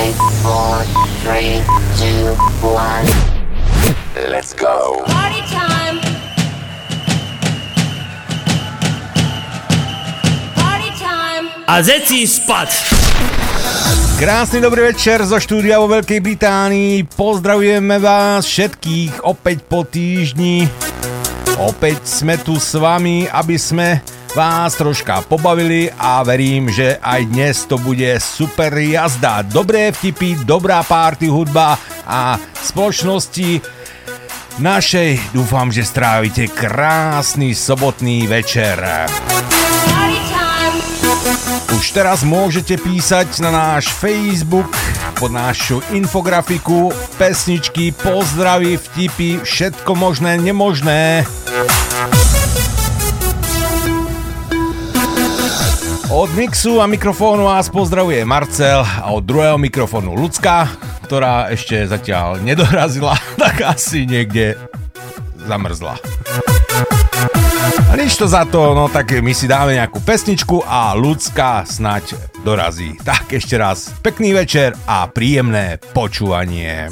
Five, four, three, two, one. Let's go. Party time. Party time. A zeci spať. Krásny dobrý večer zo štúdia vo Veľkej Británii. Pozdravujeme vás všetkých opäť po týždni. Opäť sme tu s vami, aby sme vás troška pobavili a verím, že aj dnes to bude super jazda. Dobré vtipy, dobrá party hudba a spoločnosti našej dúfam, že strávite krásny sobotný večer. Už teraz môžete písať na náš Facebook pod našu infografiku, pesničky, pozdravy, vtipy, všetko možné, nemožné. Od mixu a mikrofónu vás pozdravuje Marcel a od druhého mikrofónu Lucka, ktorá ešte zatiaľ nedorazila, tak asi niekde zamrzla. A nič to za to, no tak my si dáme nejakú pesničku a ľudská snať dorazí. Tak ešte raz, pekný večer a príjemné počúvanie.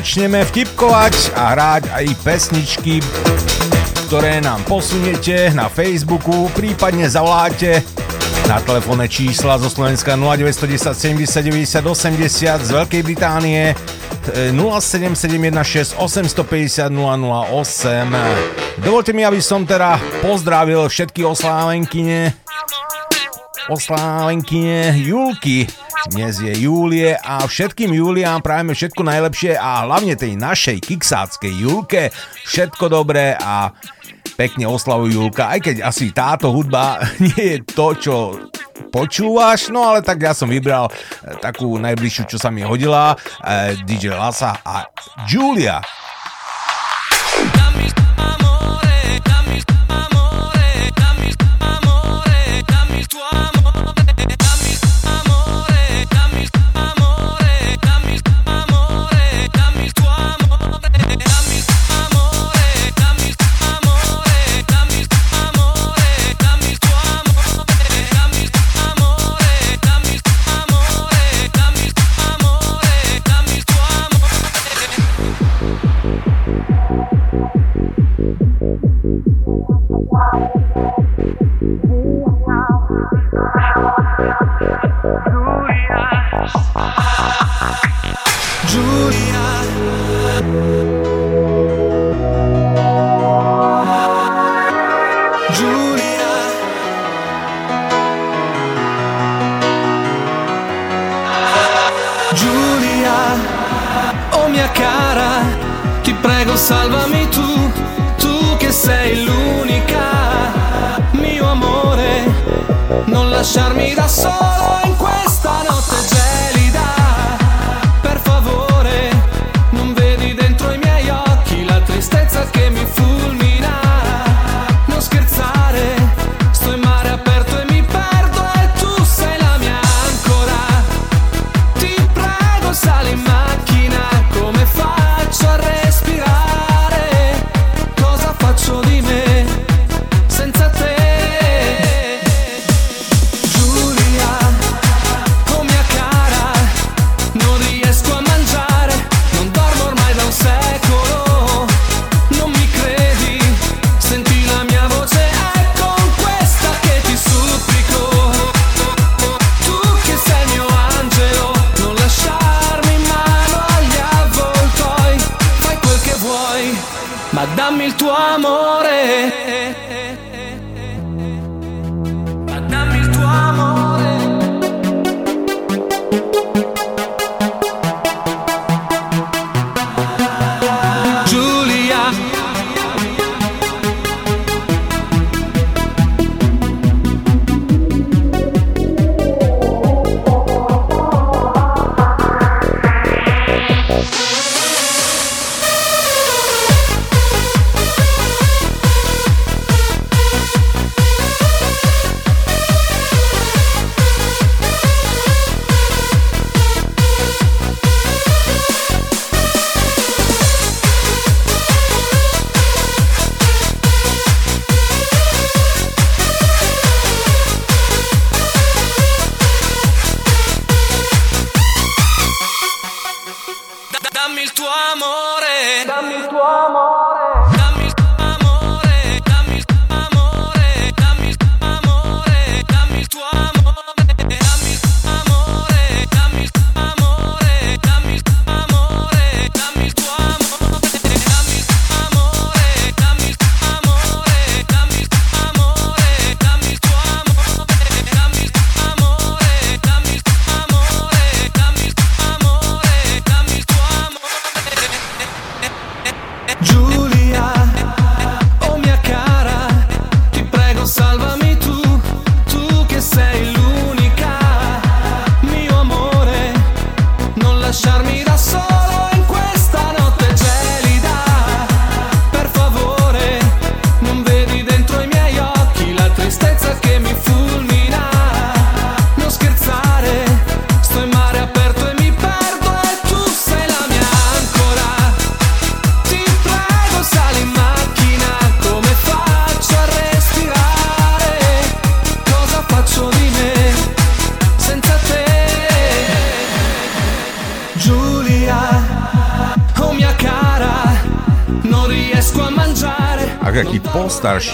Začneme vtipkovať a hrať aj pesničky, ktoré nám posunete na Facebooku, prípadne zavoláte na telefónne čísla zo Slovenska 0910 70 90 80 z Veľkej Británie 07716 850 008. Dovolte mi, aby som teda pozdravil všetky oslávenkyne oslávenkine Julky. Dnes je Júlie a všetkým Júliám prajeme všetko najlepšie a hlavne tej našej kiksáckej Julke všetko dobré a pekne oslavuj Julka, aj keď asi táto hudba nie je to, čo počúvaš, no ale tak ja som vybral eh, takú najbližšiu, čo sa mi hodila, eh, DJ Lasa a Julia. amor. Lasciarmi da solo in questa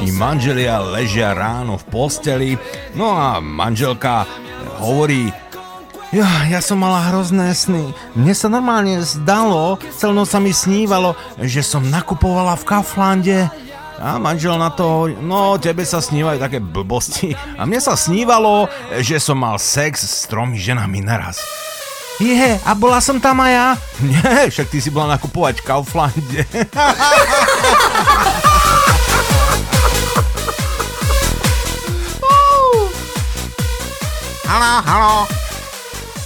postarší manželia ležia ráno v posteli, no a manželka hovorí ja, ja som mala hrozné sny. Mne sa normálne zdalo, celno sa mi snívalo, že som nakupovala v Kauflande A manžel na to, no tebe sa snívajú také blbosti. A mne sa snívalo, že som mal sex s tromi ženami naraz. Je, a bola som tam aj ja? Nie, však ty si bola nakupovať v Kauflande. Halo, halo.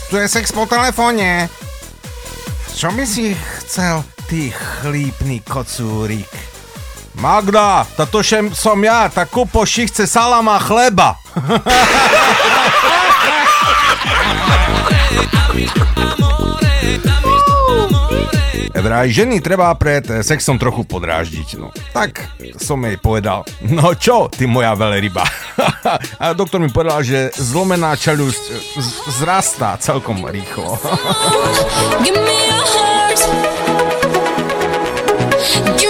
Tu je sex po telefóne. Čo by si chcel, ty chlípny kocúrik? Magda, to šem som ja, tak kupo šichce salama chleba. Vraj ženy treba pred sexom trochu podráždiť, no. Tak som jej povedal, no čo, ty moja veleryba. A doktor mi povedal, že zlomená čaľusť zrastá celkom rýchlo. Give me a heart. Give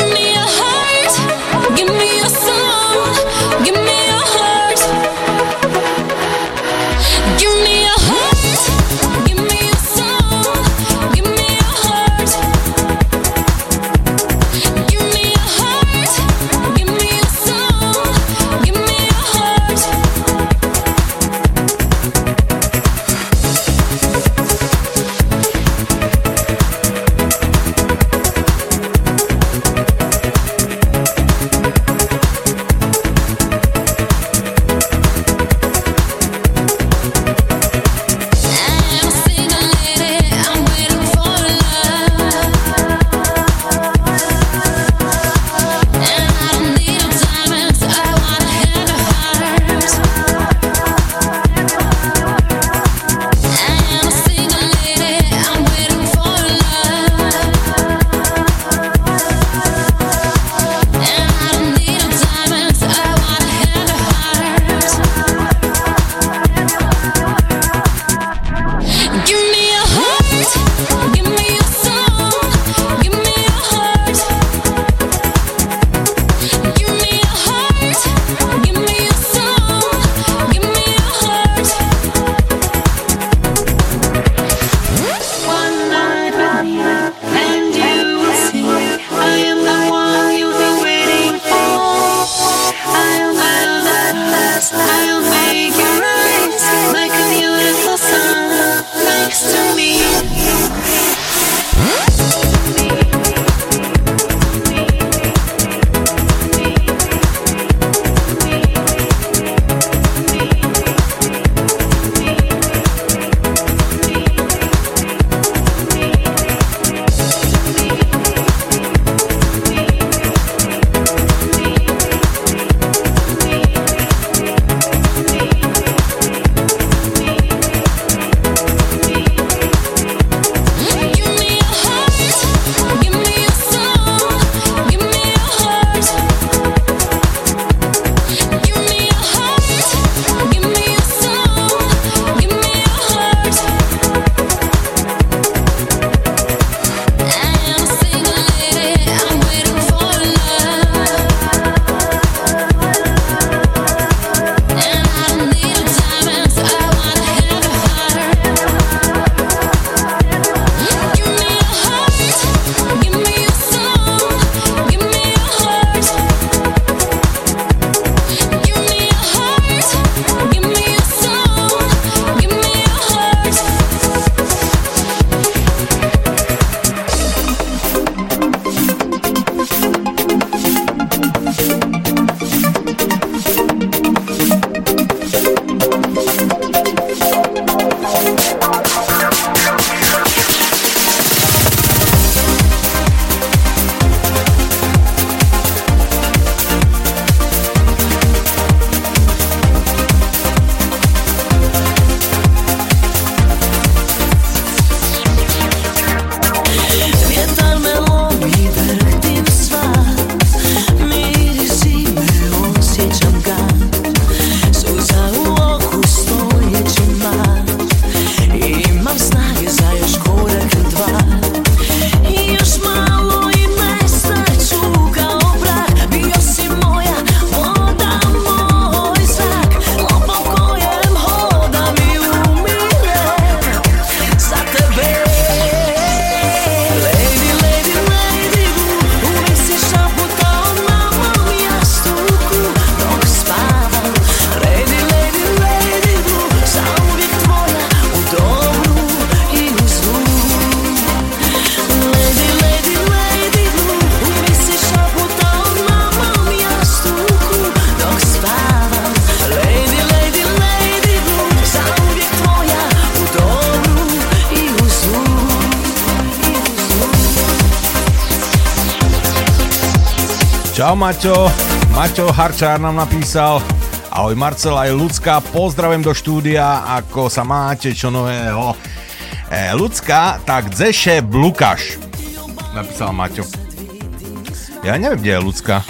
Čau Maťo. Maťo Harčár nám napísal. Ahoj Marcela aj Lucka, pozdravujem do štúdia, ako sa máte, čo nového. E, Lucka, tak dzeše Blukaš, napísal Maťo. Ja neviem, kde je Lucka.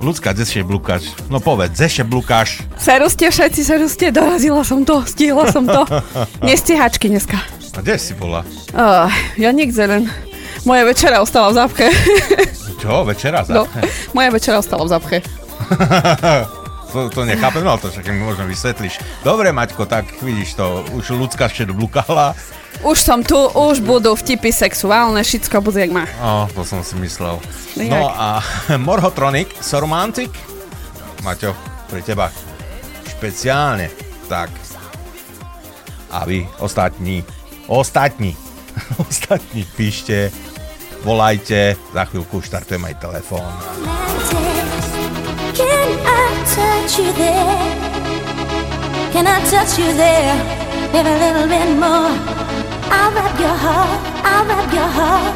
Lucka, dzeše Blukaš. No povedz, dzeše Blukaš. Seru ste všetci, seru ste, dorazila som to, stihla som to. Nestihačky dneska. A kde si bola? Uh, ja nikde len. Moja večera ostala v zápche. Čo, večera? No, Za... moja večera ostala v zápche. to, to nechápem, ale to však mi možno vysvetlíš. Dobre, Maťko, tak vidíš to, už ľudská ešte blukala. Už som tu, už budú vtipy sexuálne, všetko bude jak má. O, to som si myslel. Jak? No a Morhotronic, so romantic? Maťo, pre teba. Špeciálne. Tak. A vy, ostatní, ostatní, ostatní, píšte, volajte, za chvíľku štartujem aj telefón. Can I touch you there? A little bit more. I'll wrap your heart, I'll wrap your heart.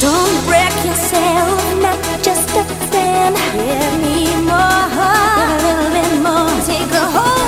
Don't break yourself, not just a friend. Give me more, a little bit more. Take a hold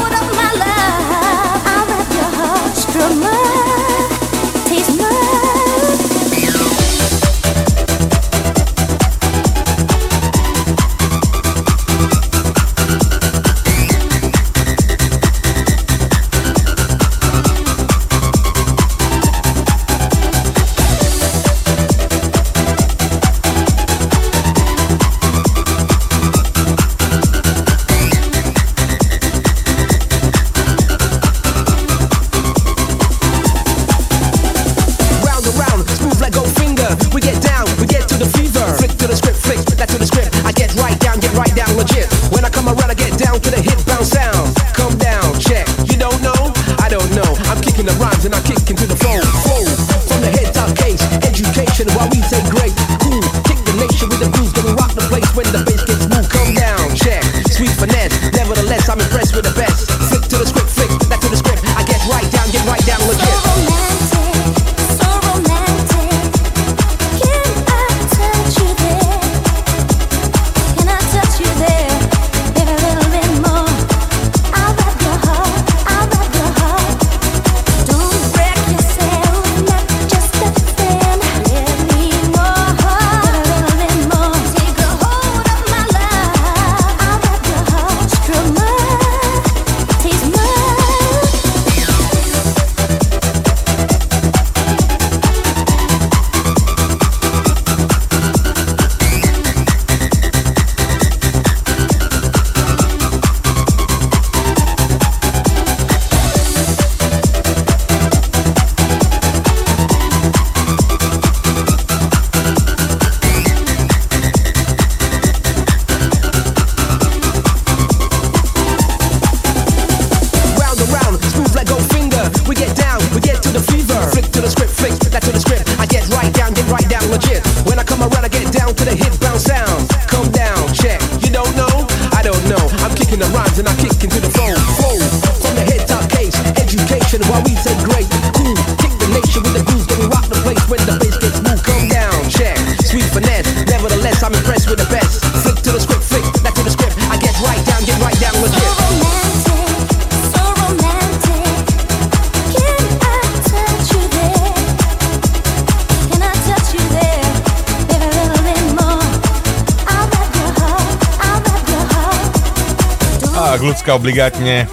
ľudská obligátne.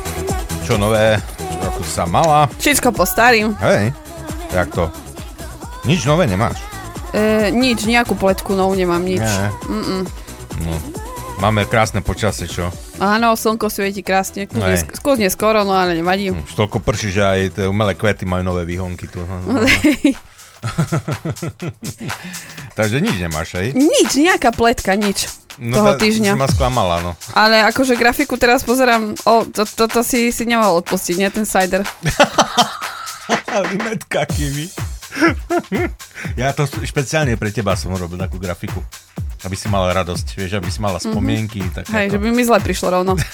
Čo nové? Ako sa mala? Všetko po starým. Hej, jak to? Nič nové nemáš? E, nič, nejakú pletku novú nemám, nič. Nie. No. Máme krásne počasie, čo? Áno, slnko svieti krásne, kľudne, Hej. sk- kľudne skoro, no ale nevadí. Už toľko prší, že aj tie umelé kvety majú nové výhonky tu. Takže nič nemáš, hej? nič, nejaká pletka, nič toho tá- týždňa. Si ma sklamala, no. Ale akože grafiku teraz pozerám, o, to, toto si, si nemohol odpustiť, nie ten cider. Limetka kiwi. ja to špeciálne pre teba som robil takú grafiku. Aby si mala radosť, vieš, aby si mala spomienky. Mm-hmm. Tak Mhm. Hej, že ako. by mi zle prišlo rovno.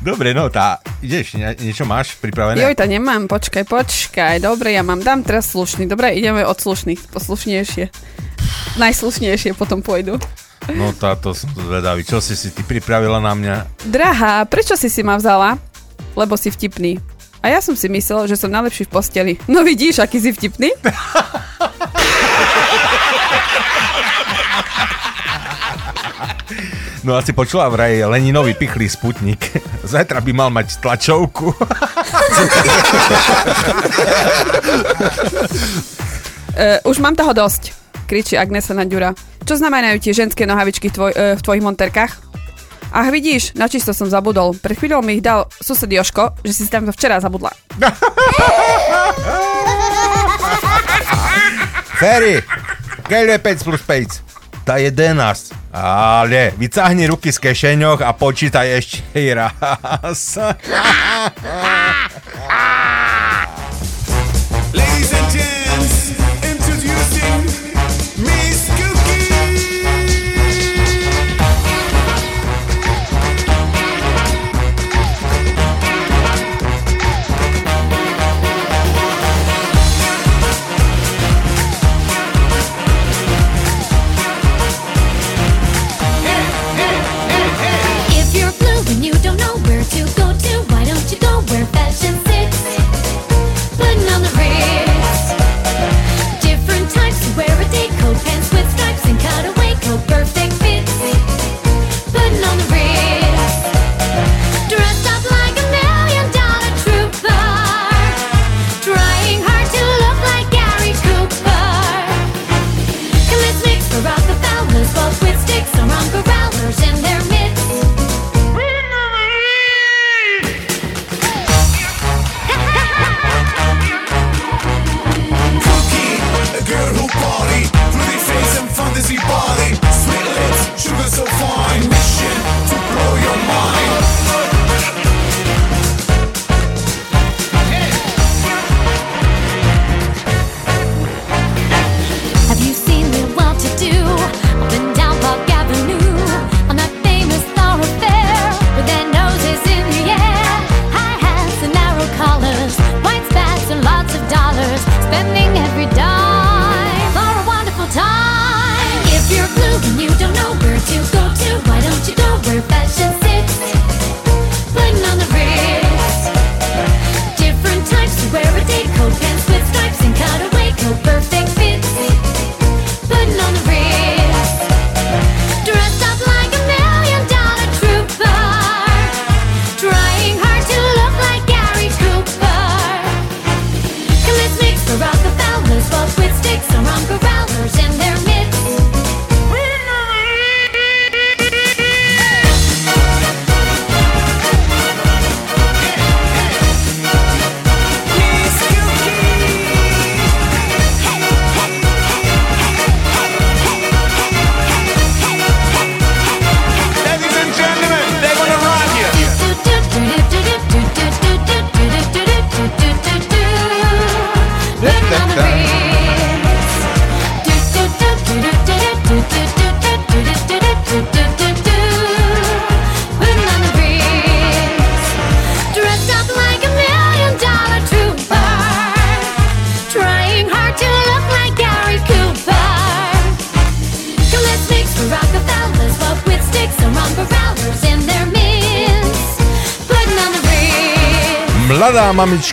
Dobre, no tá, ideš, nie, niečo máš pripravené? Joj, to nemám, počkaj, počkaj, dobre, ja mám, dám teraz slušný, dobre, ideme od slušných, poslušnejšie. najslušnejšie potom pôjdu. No táto som zvedavý. Čo si si ty pripravila na mňa? Drahá, prečo si si ma vzala? Lebo si vtipný. A ja som si myslel, že som najlepší v posteli. No vidíš, aký si vtipný? No asi počula vraj Leninový pichlý sputnik. Zajtra by mal mať tlačovku. Uh, už mám toho dosť, kričí Agnesa na Ďura. Čo znamenajú tie ženské nohavičky tvoj, uh, v tvojich monterkách? Ach, vidíš, načisto som zabudol. Pred chvíľou mi ich dal sused Joško, že si tam to včera zabudla. Ferry, keľ je 5 plus 5? Tá je denas. Ale, vycahni ruky z kešeňoch a počítaj ešte raz. Ladies and gents,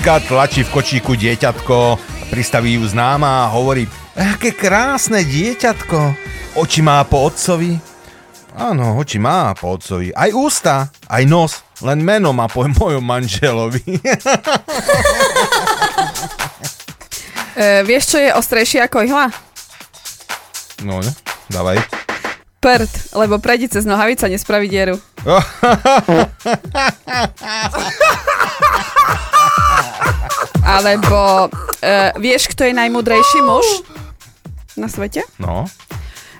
Mamička tlačí v kočíku dieťatko, pristaví ju známa a hovorí Aké krásne dieťatko. Oči má po otcovi. Áno, oči má po otcovi. Aj ústa, aj nos. Len meno má po mojom manželovi. E, vieš, čo je ostrejšie ako ihla? no, ne? Dávaj. Prd, lebo prejdi cez nohavica nespraví dieru. Alebo e, vieš, kto je najmudrejší muž na svete? No,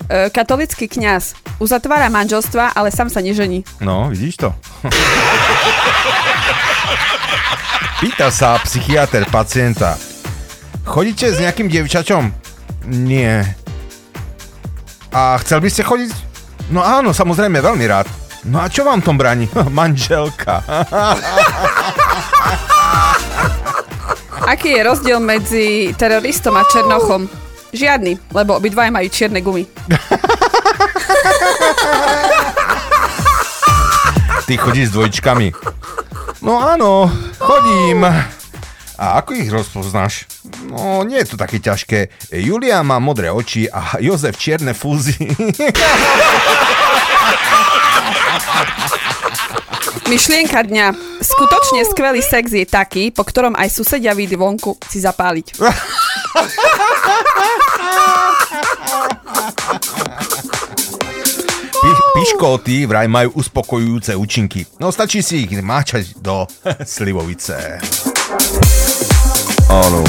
E, katolický kňaz. Uzatvára manželstva, ale sám sa nežení. no, vidíš to? Pýta sa psychiatr pacienta. Chodíte s nejakým dievčačom? Nie. A chcel by ste chodiť? No áno, samozrejme, veľmi rád. No a čo vám tom bráni? Manželka. Aký je rozdiel medzi teroristom a černochom? Žiadny, lebo obidvaja majú čierne gumy. Ty chodíš s dvojčkami. No áno, chodím. A ako ich rozpoznáš? No, nie je to také ťažké. Julia má modré oči a Jozef čierne fúzy. Myšlienka dňa. Skutočne skvelý sex je taký, po ktorom aj susedia vyjdu vonku si zapáliť. Pi- piškoty vraj majú uspokojujúce účinky. No stačí si ich máčať do slivovice. Áno.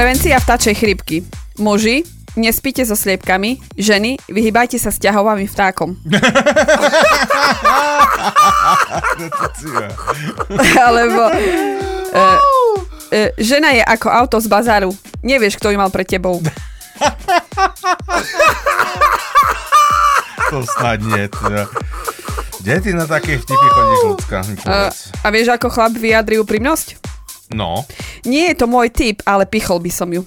Prevencia vtáčej chrypky. Muži, nespíte so sliepkami. Ženy, vyhybajte sa sťahovavým vtákom. Alebo... E, e, žena je ako auto z bazáru. Nevieš, kto ju mal pred tebou. To snad nie. Teda. Kde ty na také vtipy chodíš, ľudská? Povedz. a vieš, ako chlap vyjadri úprimnosť? No. Nie je to môj typ, ale pichol by som ju.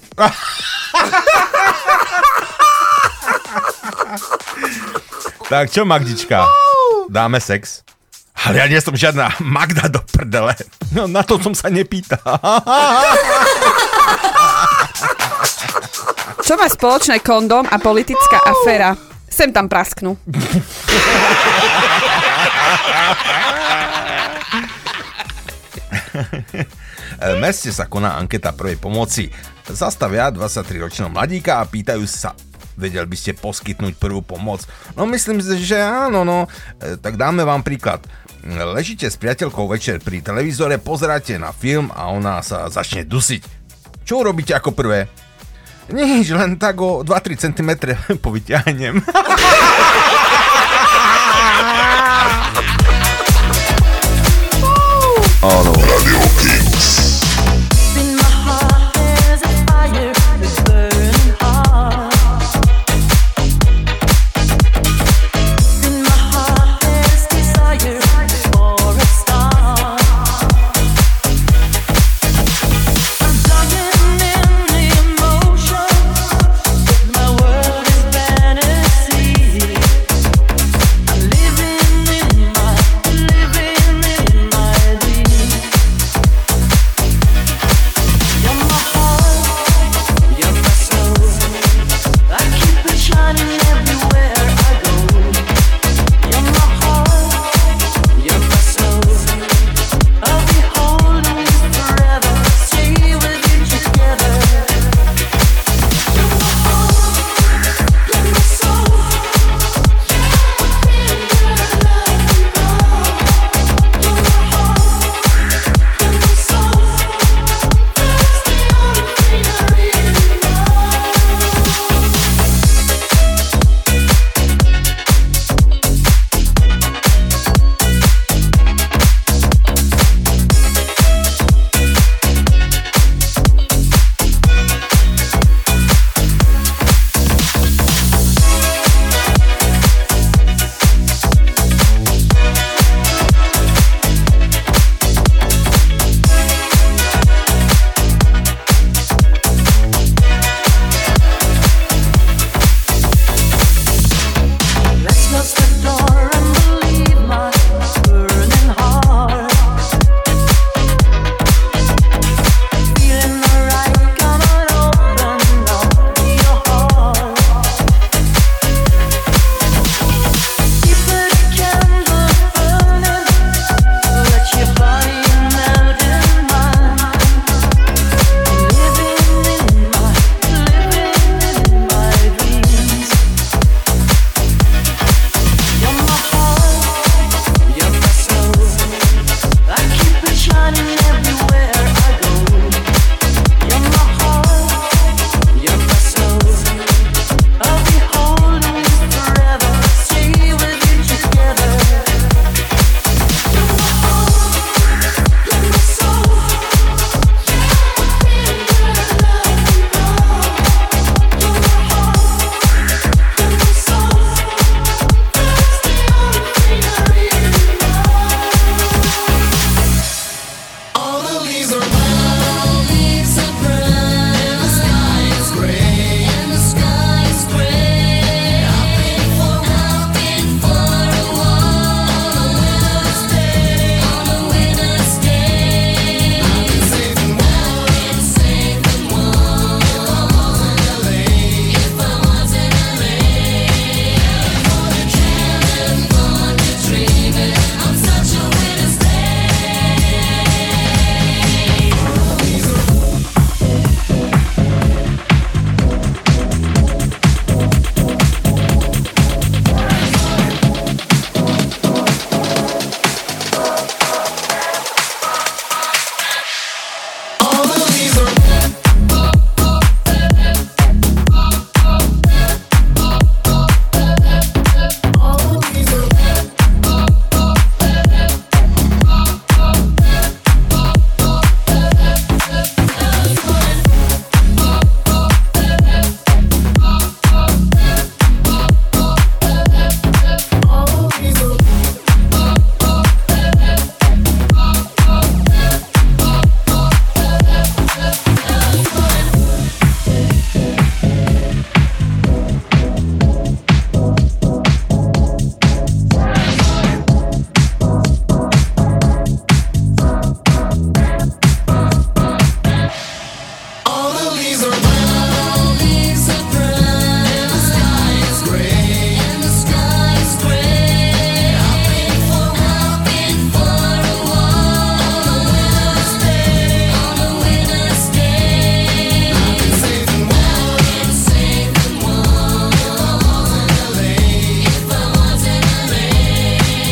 Tak čo, Magdička? Dáme sex? Ale ja nie som žiadna Magda do prdele. No na to som sa nepýtal. Čo má spoločné kondom a politická aféra? Sem tam prasknú. V meste sa koná anketa prvej pomoci. Zastavia 23-ročného mladíka a pýtajú sa, vedel by ste poskytnúť prvú pomoc? No myslím si, že áno, no. E, Tak dáme vám príklad. Ležíte s priateľkou večer pri televízore, pozeráte na film a ona sa začne dusiť. Čo urobíte ako prvé? Nič, len tak o 2-3 cm povyťahnem. Áno. In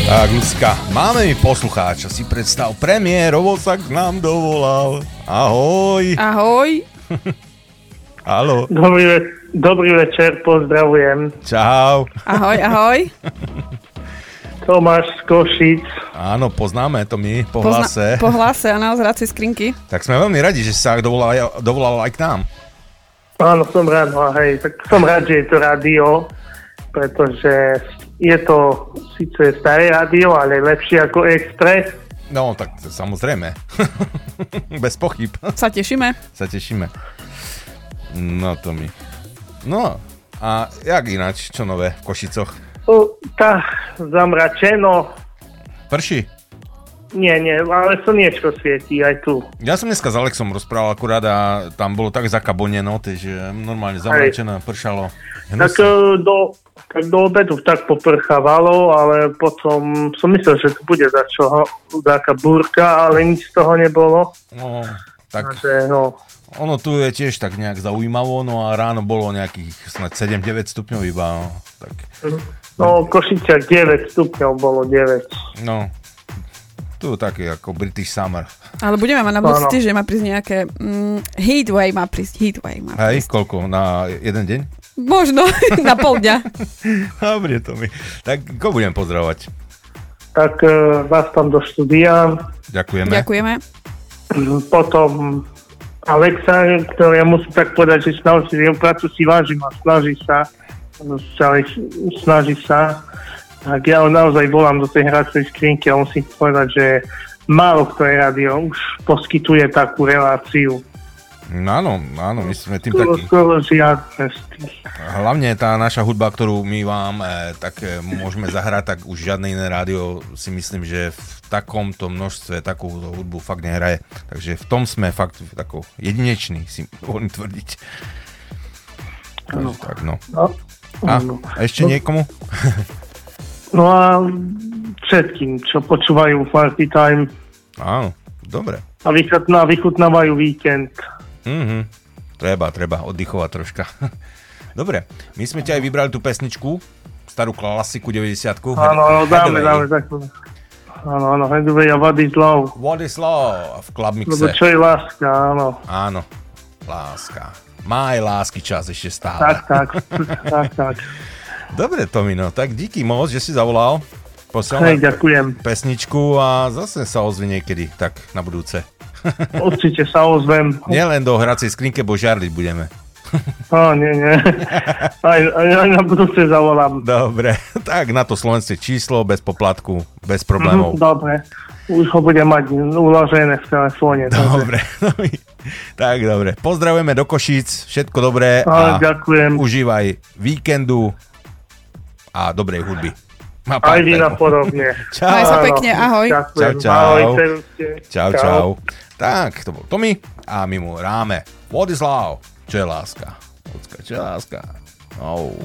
Tak, Lucka, máme mi poslucháča, si predstav, premiérovo sa k nám dovolal. Ahoj. Ahoj. Halo. Dobrý, ve- dobrý večer, pozdravujem. Čau. Ahoj, ahoj. Tomáš z Košic. Áno, poznáme to my po Pozna- hlase. Po hlase, áno, z hracej skrinky. Tak sme veľmi radi, že sa dovolal, dovolal aj k nám. Áno, som rád, no hej, tak som rád, že je to rádio, pretože je to síce staré rádio, ale lepšie ako Express. No, tak samozrejme. Bez pochyb. Sa tešíme. sa tešíme. No to mi. No, a jak ináč, čo nové v Košicoch? O, Tá zamračeno, Prší? Nie, nie, ale slniečko svietí aj tu. Ja som dneska s Alexom rozprával akurát a tam bolo tak zakaboneno, takže normálne zamračené, pršalo. Tak, e, do, tak do obedu tak poprchávalo, ale potom som myslel, že to bude za čo, taká búrka, ale nič z toho nebolo. No, tak Takže, no, ono tu je tiež tak nejak zaujímavo, no a ráno bolo nejakých snad 7-9 stupňov iba, no. Tak, no Košičak 9 stupňov bolo 9. no, tu taký ako British Summer. Ale budeme mať na budúci týždeň má prísť nejaké... Mm, heatwave má prísť, heatwave má Hej, prísť. koľko? Na jeden deň? Možno, na pol dňa. Dobre, to mi. Tak koho budem pozdravovať? Tak e, vás tam do štúdia, Ďakujeme. Ďakujeme. potom Alexa, ktorý ja musím tak povedať, že naozaj jeho prácu si vážim a snaží sa, sa snaží sa. Tak ja ho naozaj volám do tej hracej skrinky a musím povedať, že málo ktoré rádio už poskytuje takú reláciu. No Áno, áno, my sme tým Skoro, takí. skoro žiadne z tých. Hlavne tá naša hudba, ktorú my vám e, tak e, môžeme zahrať, tak už žiadne iné rádio si myslím, že v takomto množstve takú hudbu fakt nehraje. Takže v tom sme fakt tako jedineční, si dovolím tvrdiť. Takže tak, no. No, A no. ešte niekomu? no a všetkým, čo počúvajú Party Time Áno, dobre. a vychutná, vychutnávajú víkend. Mhm. Treba, treba oddychovať troška. Dobre, my sme ťa aj vybrali tú pesničku, starú klasiku 90 Áno, dáme, dáme takú. Áno, áno, Hedway a What is Love. What is love v Club Lebo Mixe. čo je láska, áno. Áno, láska. Má aj lásky čas ešte stále. Tak, tak, tak, tak. Dobre, Tomino, tak díky moc, že si zavolal. Hej, Posielame ďakujem. pesničku a zase sa ozvi niekedy, tak na budúce. Určite sa ozvem. Nielen do hracej skrinke, bo žarliť budeme. Á, nie, nie. Aj, aj, aj na budúce zavolám. Dobre, tak na to slovenské číslo, bez poplatku, bez problémov. Mhm, Dobre. Už ho budem mať uložené v telefóne. takže- Dobre, tak dobre. Pozdravujeme do Košíc, všetko dobré Á, a ďakujem. užívaj víkendu a dobrej hudby. A Aj vy partajku. napodobne. Čau. Maj sa pekne, ahoj. Čau, čau. Ahoj. Čau, čau. Tak, to bol Tomi a my mu ráme What is love? Čo je láska? Ľudská, čo je láska? Oh.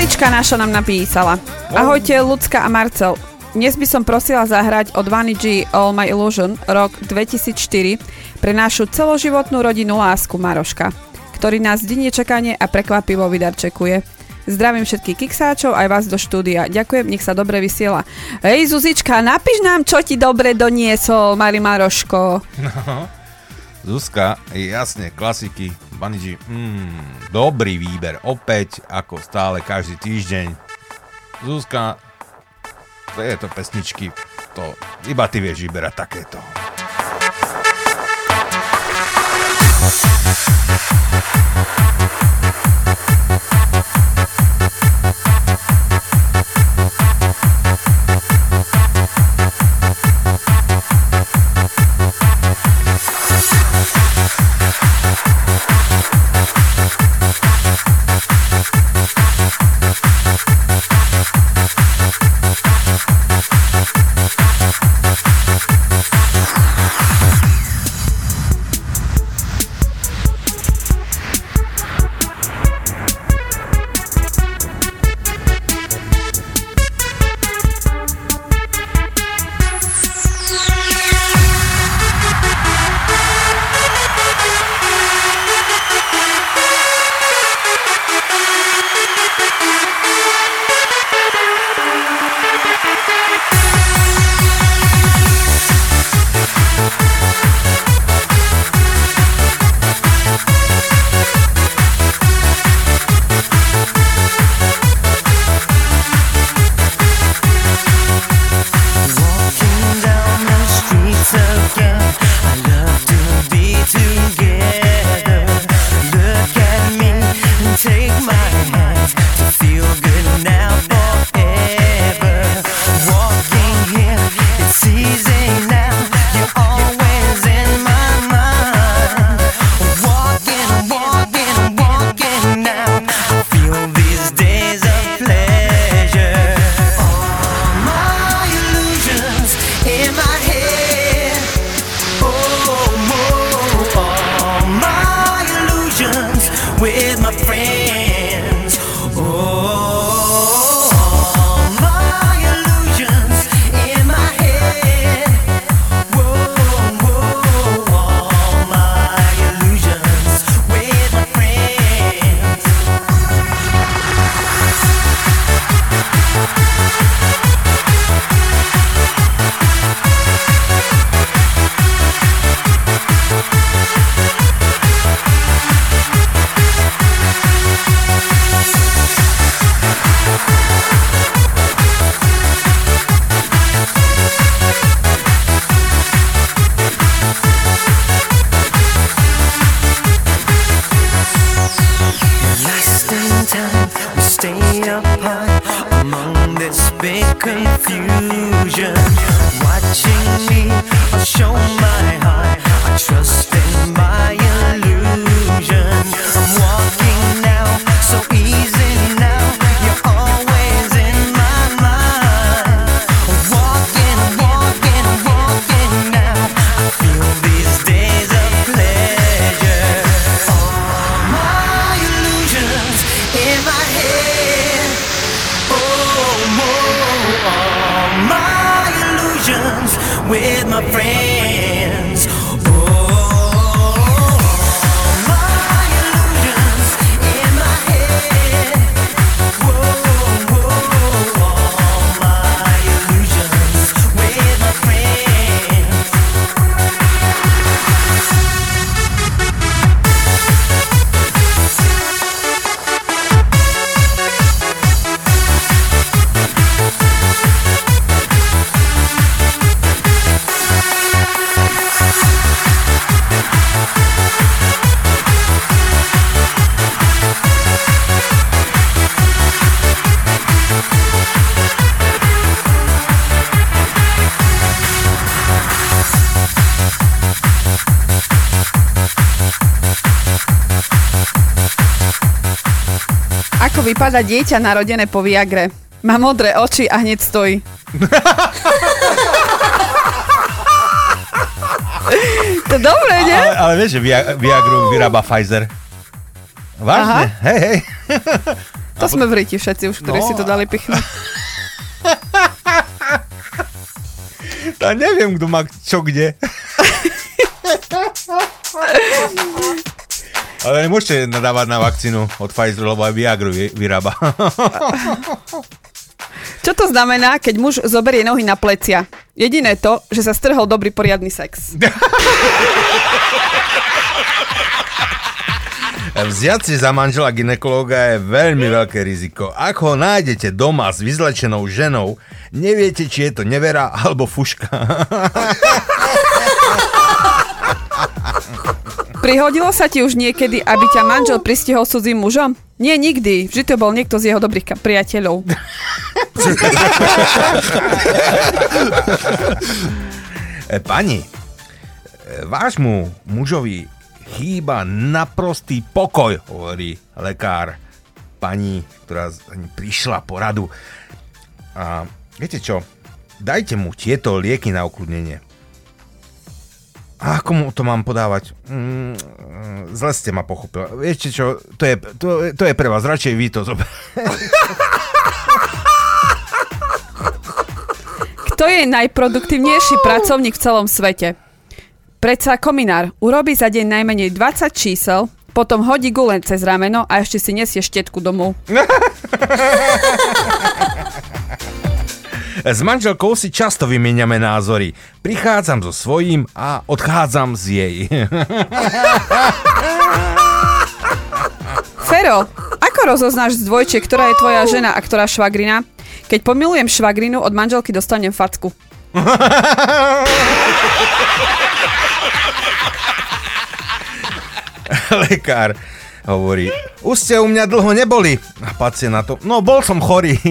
Zuzička naša nám napísala. Ahojte, Lucka a Marcel. Dnes by som prosila zahrať od Vani G All My Illusion rok 2004 pre našu celoživotnú rodinu lásku Maroška, ktorý nás dine čakanie a prekvapivo vydarčekuje. Zdravím všetkých kiksáčov aj vás do štúdia. Ďakujem, nech sa dobre vysiela. Hej Zuzička, napíš nám, čo ti dobre doniesol, Mari Maroško. Zuzka, jasne, klasiky, Bunny mm, dobrý výber, opäť, ako stále, každý týždeň. Zuzka, to je to pesničky, to iba ty vieš vyberať takéto. Walking with my friends. Vypadá dieťa narodené po Viagre? Má modré oči a hneď stojí. To dobre, nie? Ale, ale vieš, že Via- Viagru vyrába Pfizer. Vážne? Hej, hej. To sme v riti všetci už, ktorí No, si to dali pichnúť. Ja neviem, kto má čo kde. Ale nemôžete nadávať na vakcínu od Pfizeru, lebo aj Viagru vy- vyrába. Čo to znamená, keď muž zoberie nohy na plecia? Jediné to, že sa strhol dobrý poriadny sex. Vziať si za manžela ginekológa je veľmi veľké riziko. Ak ho nájdete doma s vyzlečenou ženou, neviete, či je to nevera alebo fuška. Prihodilo sa ti už niekedy, aby ťa manžel pristihol cudzím mužom? Nie, nikdy. Vždy to bol niekto z jeho dobrých ka- priateľov. E, pani, e, vášmu mužovi chýba naprostý pokoj, hovorí lekár. Pani, ktorá prišla po radu. A viete čo, dajte mu tieto lieky na ukludnenie. A ako mu to mám podávať? Mm, zle ste ma pochopil. Viete čo, to je, to, to je pre vás, radšej vy to zober. Kto je najproduktívnejší pracovník v celom svete? Predsa kominár urobí za deň najmenej 20 čísel, potom hodí gulen cez rameno a ešte si nesie štetku domov. S manželkou si často vymieňame názory. Prichádzam so svojím a odchádzam z jej. Fero, ako rozoznáš z dvojče, ktorá je tvoja žena a ktorá švagrina? Keď pomilujem švagrinu, od manželky dostanem facku. Lekár hovorí, už ste u mňa dlho neboli. A pacient na to, no bol som chorý.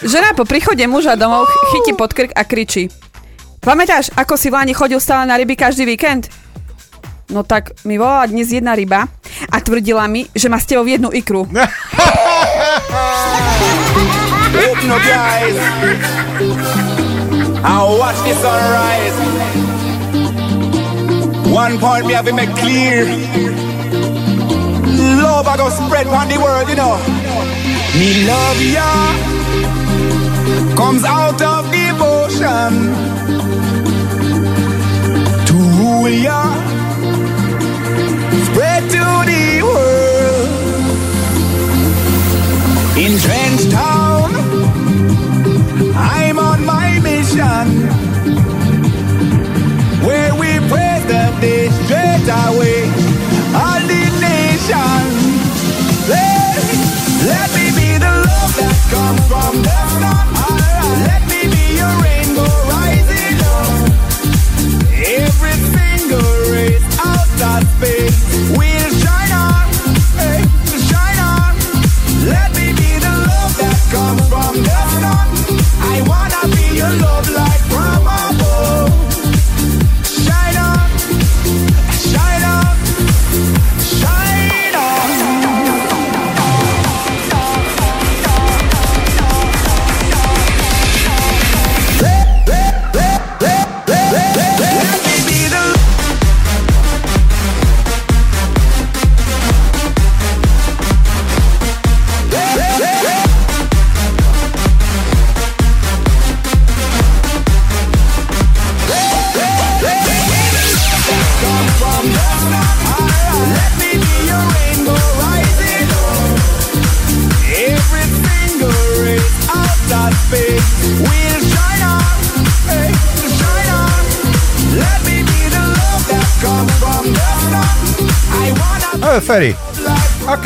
Žena po príchode muža domov ch- chytí pod krk a kričí. Pamätáš, ako si v Lani chodil stále na ryby každý víkend? No tak mi volala dnes jedna ryba a tvrdila mi, že má s tebou jednu ikru. One point me have to make clear. Love I go spread on the world, you know. Me love ya. Comes out of devotion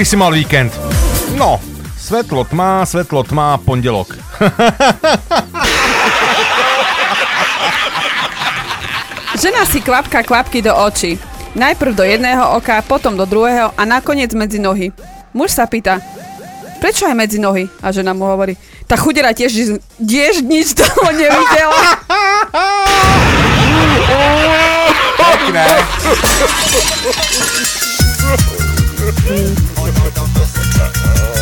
aký si mal víkend? No, svetlo tmá, svetlo tmá, pondelok. Žena si kvapka kvapky do očí. Najprv do jedného oka, potom do druhého a nakoniec medzi nohy. Muž sa pýta, prečo aj medzi nohy? A žena mu hovorí, tá chudera tiež, tiež nič toho nevidela. Pekné. Viete,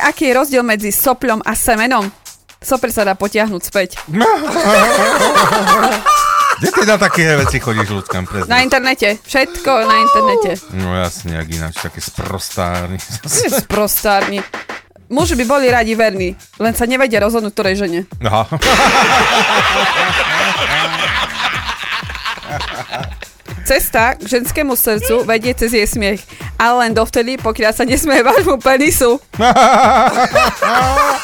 aký je rozdiel medzi sopľom a semenom? Sopr sa dá potiahnuť späť. Kde ty na také veci chodíš, ľudskám? Na internete. Všetko na internete. No jasne, jak ináč, také sprostárny. Sprostárni. Muži by boli radi verní, len sa nevedia rozhodnúť ktorej žene. Aha. Cesta k ženskému srdcu vedie cez jej smiech, ale len dovtedy, pokiaľ sa nesmie vášmu penisu.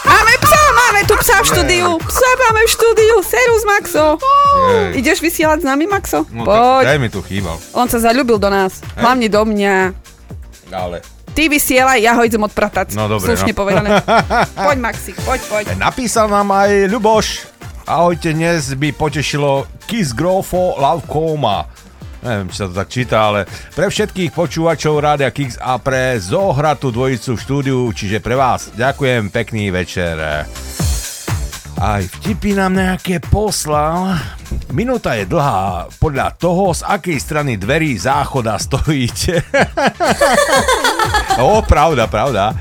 máme psa, máme tu psa v štúdiu. Psa máme v štúdiu. Serus, Maxo. Jej. Ideš vysielať s nami, Maxo? No, tak, Poď. daj mi tu chýbal. On sa zalúbil do nás. Hlavne do mňa. Ale Ty vysielaj, ja ho idem odpratať. No, dobre, Slušne no. povedané. poď, Maxi, poď, poď. napísal nám aj Ľuboš. Ahojte, dnes by potešilo Kiss Grofo Love Coma. Neviem, či sa to tak číta, ale pre všetkých počúvačov Rádia Kix a pre zohratú dvojicu v štúdiu, čiže pre vás. Ďakujem, pekný večer. Aj vtipy nám nejaké poslal. Minúta je dlhá podľa toho, z akej strany dverí záchoda stojíte. o, pravda, pravda.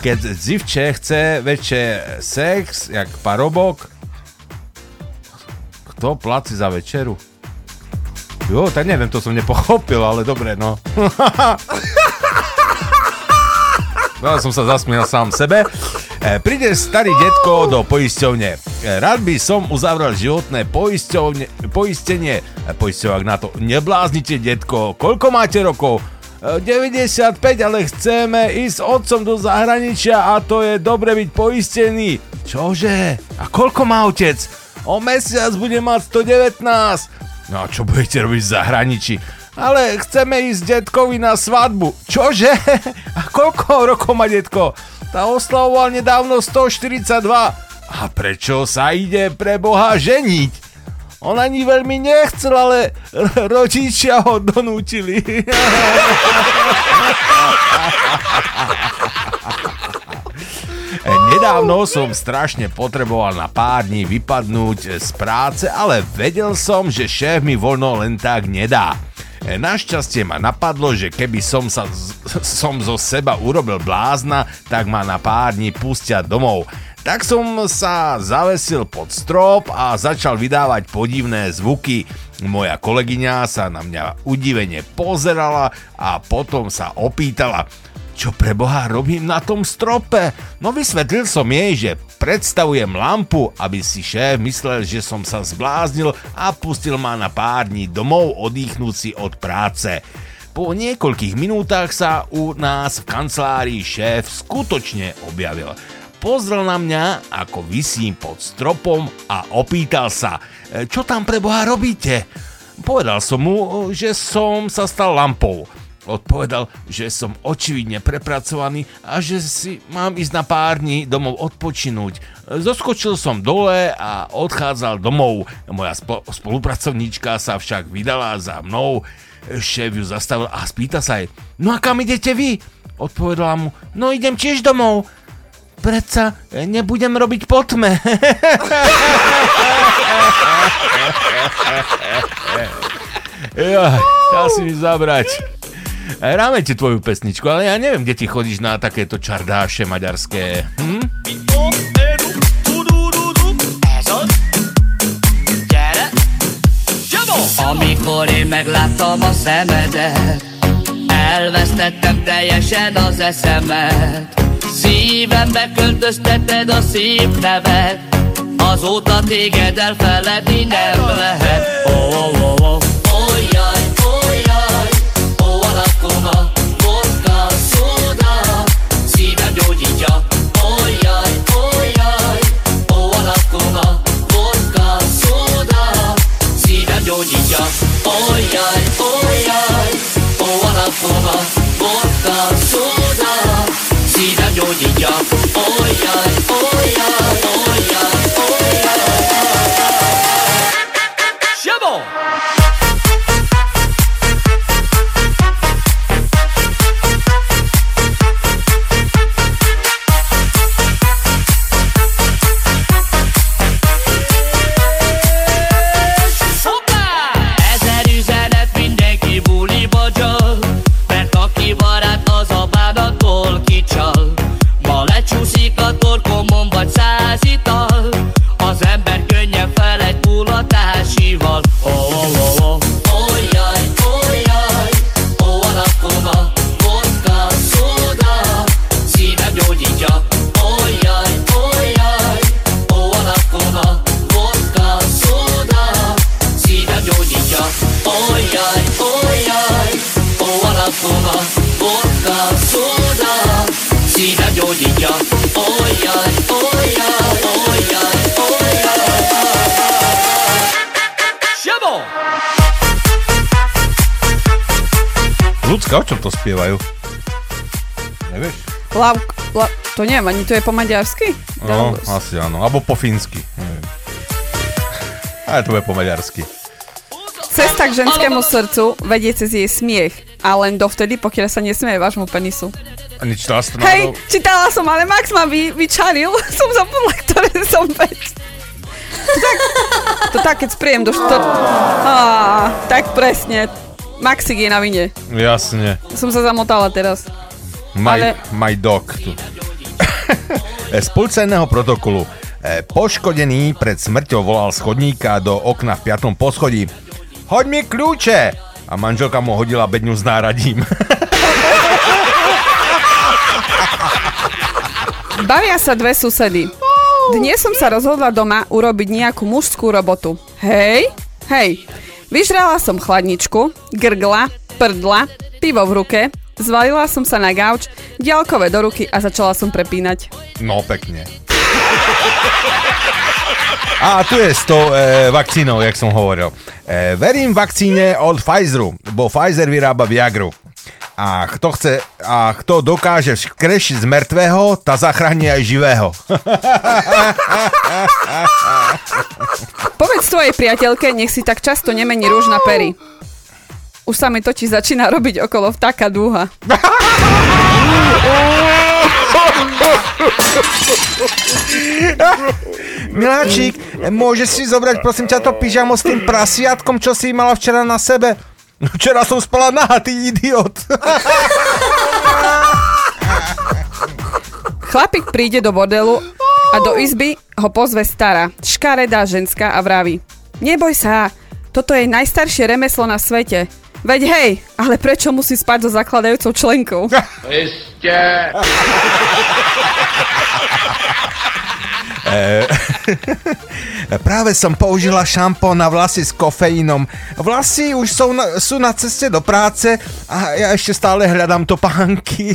Keď zivče chce večer sex, jak parobok, kto placi za večeru? Jo, tak neviem, to som nepochopil, ale dobre, no. No, som sa zasmiel sám sebe. E, príde starý detko do poisťovne. E, rád by som uzavrel životné poisťovne, poistenie. E, poisťovák na to. Nebláznite, detko. Koľko máte rokov? E, 95, ale chceme ísť s otcom do zahraničia a to je dobre byť poistený. Čože? A koľko má otec? O mesiac bude mať 119. No a čo budete robiť v zahraničí? Ale chceme ísť detkovi na svadbu. Čože? A koľko rokov má detko? Tá oslavoval nedávno 142. A prečo sa ide pre Boha ženiť? On ani veľmi nechcel, ale rodičia ho donútili. Nedávno som strašne potreboval na pár dní vypadnúť z práce, ale vedel som, že šéf mi voľno len tak nedá. Našťastie ma napadlo, že keby som, sa, som zo seba urobil blázna, tak ma na pár dní pustia domov. Tak som sa zavesil pod strop a začal vydávať podivné zvuky. Moja kolegyňa sa na mňa udivene pozerala a potom sa opýtala, čo pre Boha robím na tom strope? No vysvetlil som jej, že predstavujem lampu, aby si šéf myslel, že som sa zbláznil a pustil ma na pár dní domov oddychnúť si od práce. Po niekoľkých minútach sa u nás v kancelárii šéf skutočne objavil. Pozrel na mňa, ako vysím pod stropom a opýtal sa, "E, čo tam pre Boha robíte? Povedal som mu, že som sa stal lampou. Odpovedal, že som očividne prepracovaný a že si mám ísť na pár dní domov odpočinúť. Zoskočil som dole a odchádzal domov. Moja spo- spolupracovníčka sa však vydala za mnou. Šéf ju zastavil a spýta sa jej, no a kam idete vy? Odpovedala mu, no idem tiež domov. Predsa nebudem robiť potme. Jaj, dá si mi zabrať. Hráme ti tvoju pesničku, ale ja neviem, kde ty chodíš na takéto čardáše maďarské. Hm? Amikor én megláttam a szemedet Elvesztettem teljesen az eszemet Szívembe költözteted a szívnevet Azóta téged elfeledni nem lehet Ó, ó, ó, ó. Япония Ой-яй, ой-яй Повара слова Водка, сода Сиданя Ой-яй, ой-яй, ой-яй, ой-яй Шабо! Így a olyan, olyan, olyan, olyan. Sebo! Ľudská, o čom to spievajú? Nevieš? Lav, la, to neviem, ani to je po maďarsky? No, asi áno. Alebo po fínsky. Neviem. Ale to bude po maďarsky. Cesta k ženskému srdcu vedie cez jej smiech. A len dovtedy, pokiaľ sa nesmieje vášmu penisu. A nečítala si to Hej, čítala som, ale Max ma vy, vyčaril. som zabudla, ktoré som veď. tak, to tak, keď spriem do štor... Á, tak presne. Maxik je na vine. Jasne. Som sa zamotala teraz. My, Ale- my dog. Tu. Z policajného protokolu. E, Poškodený pred smrťou volal z chodníka do okna v piatom poschodí. Hoď mi kľúče! A manželka mu hodila bedňu s náradím. Bavia sa dve susedy. Dnes som sa rozhodla doma urobiť nejakú mužskú robotu. Hej, hej. Vyžrala som chladničku, grgla, prdla, pivo v ruke, zvalila som sa na gauč, ďalkové do ruky a začala som prepínať. No, pekne. A tu je s tou e, vakcínou, jak som hovoril. E, verím vakcíne od Pfizeru, bo Pfizer vyrába Viagru. A kto chce, a kto dokáže skrešiť z mŕtvého, tá zachráni aj živého. Povedz tvojej priateľke, nech si tak často nemení rúž na pery. Už sa mi totiž začína robiť okolo vtáka dúha. Miláčik, môžeš si zobrať prosím ťa to pyžamo s tým prasiatkom, čo si mala včera na sebe? Včera som spala nahá, ty idiot. Chlapík príde do bordelu a do izby ho pozve stará, škaredá ženská a vraví Neboj sa, toto je najstaršie remeslo na svete. Veď hej, ale prečo musí spať so zakladajúcou členkou? E, práve som použila šampón na vlasy s kofeínom. Vlasy už sú na, sú na ceste do práce a ja ešte stále hľadám topánky.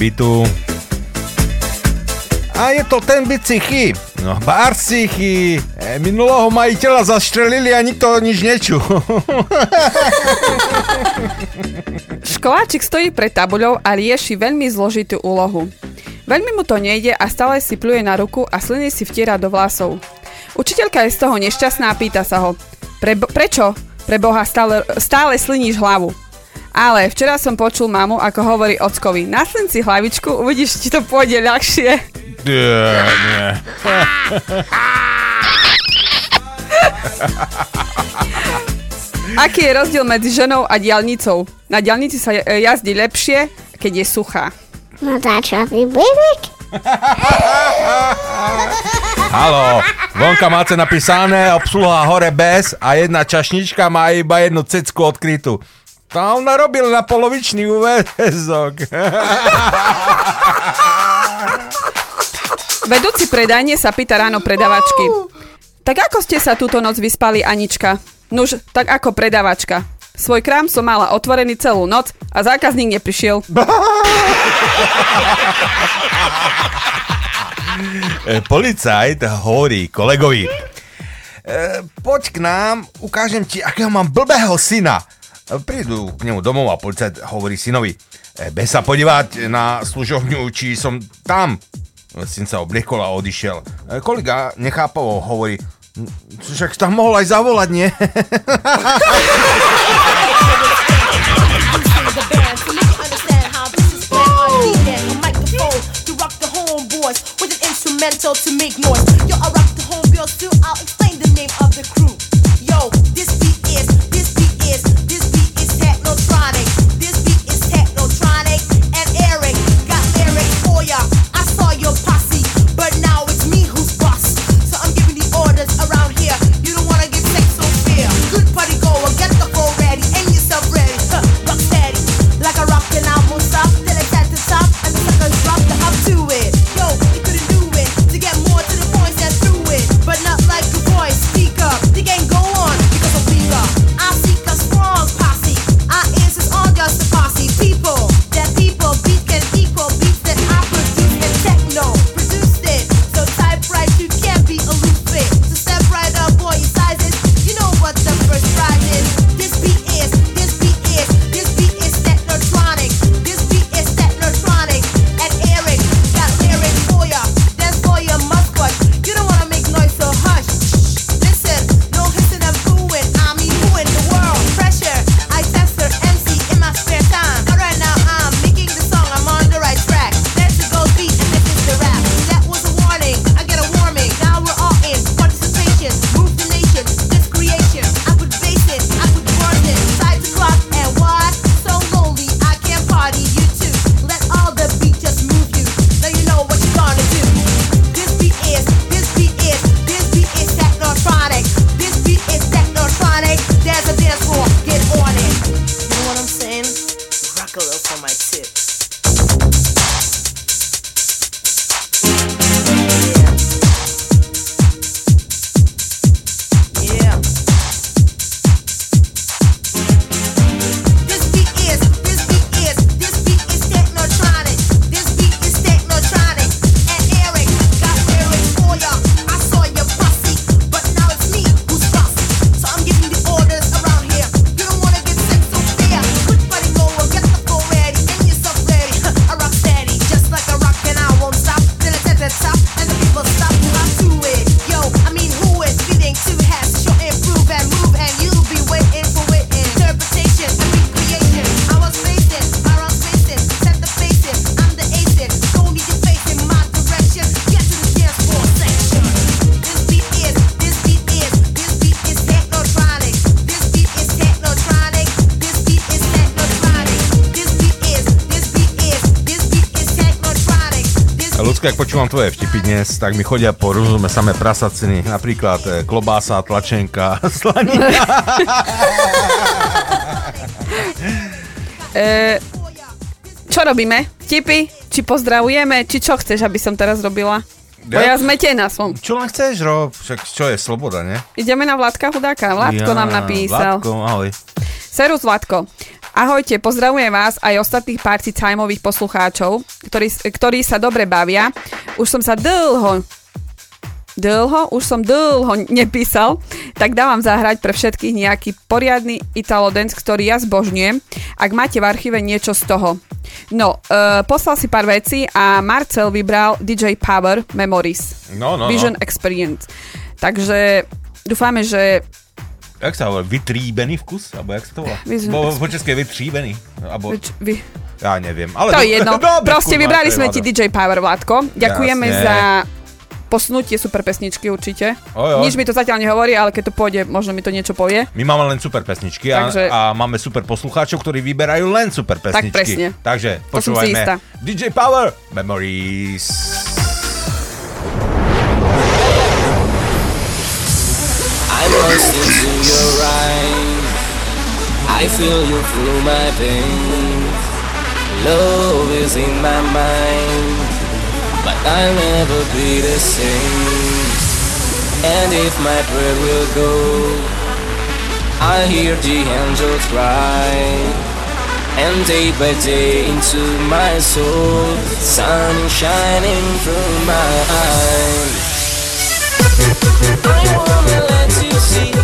Bytu. A je to ten bicichy. No, barcichy. E, minulého majiteľa zastrelili a nikto nič nečul. Školáčik stojí pred tabuľou a rieši veľmi zložitú úlohu. Veľmi mu to nejde a stále si pluje na ruku a sliny si vtiera do vlasov. Učiteľka je z toho nešťastná a pýta sa ho, Pre, prečo pre Boha stále, stále sliníš hlavu? Ale včera som počul mamu, ako hovorí ockovi, naslin si hlavičku, uvidíš, či to pôjde ľahšie. Nie, nie. Aký je rozdiel medzi ženou a diálnicou? Na diálnici sa jazdí lepšie, keď je suchá. Natáčový bybik. Halo, vonka máte napísané obsluha hore bez a jedna čašnička má iba jednu cecku odkrytú. To ona robil na polovičný úvezok. Vedúci predajne sa pýta ráno predavačky. Tak ako ste sa túto noc vyspali, Anička? Nuž, tak ako predavačka. Svoj krám som mala otvorený celú noc a zákazník neprišiel. E, Policajt hovorí kolegovi. E, poď k nám, ukážem ti, akého mám blbého syna. Prídu k nemu domov a policajt hovorí synovi. E, Be sa podívať na služovňu, či som tam. Syn sa obliekol a odišiel. E, Kolega nechápavo hovorí, "Hm, však tam mohol aj zavolať, nie? the band so you can understand Ľudské, ak počúvam tvoje vtipy dnes, tak mi chodia po rozume samé prasaciny. Napríklad e, klobása, tlačenka, slanina. E, čo robíme? Vtipy? Či pozdravujeme? Či čo chceš, aby som teraz robila? Bo ja zmetená som. Čo len chceš, Rob? Však čo je sloboda, ne? Ideme na Vládka chudáka. Vládko Ja, nám napísal. Vládko, ahoj. Serus Vládko. Ahojte, pozdravujem vás aj ostatných party timeových poslucháčov, ktorí, ktorí sa dobre bavia. Už som sa dlho dlho, už som dlho nepísal, tak dávam zahrať pre všetkých nejaký poriadny Italo dance, ktorý ja zbožňujem, ak máte v archíve niečo z toho. No, uh, poslal si pár vecí a Marcel vybral DJ Power Memories. No, no, no. Vision Experience. Takže dúfame, že Jak sa hovorí? Vytríbený vkus? Alebo jak sa to volá? Bo, po české vytříbený. Abo, Vyč- vy, ja neviem. Ale to je jedno. Dobre, Proste kurva, vybrali sme ti DJ Power, Vládko. Ďakujeme Jasne. za posnutie super pesničky určite. Oj, oj. Nič mi to zatiaľ nehovorí, ale keď to pôjde, možno mi to niečo povie. My máme len super pesničky a, Takže- a máme super poslucháčov, ktorí vyberajú len super pesničky. presne. Takže počúvajme. DJ Power Memories. I'm lost into your eyes. I feel you through my veins. Love is in my mind, but I'll never be the same. And if my prayer will go, I hear the angels cry. And day by day into my soul, sun is shining through my eyes. I wanna let you see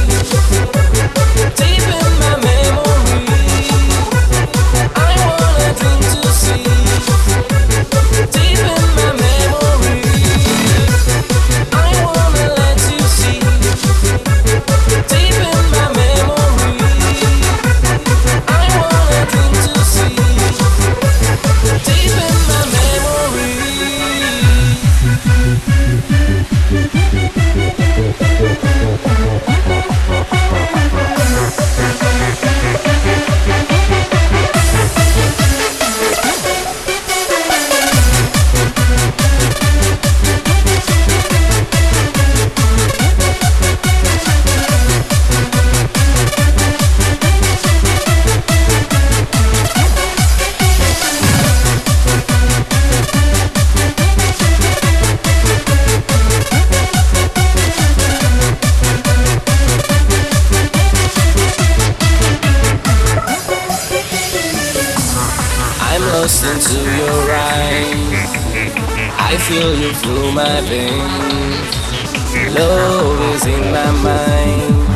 my veins. Love is in my mind,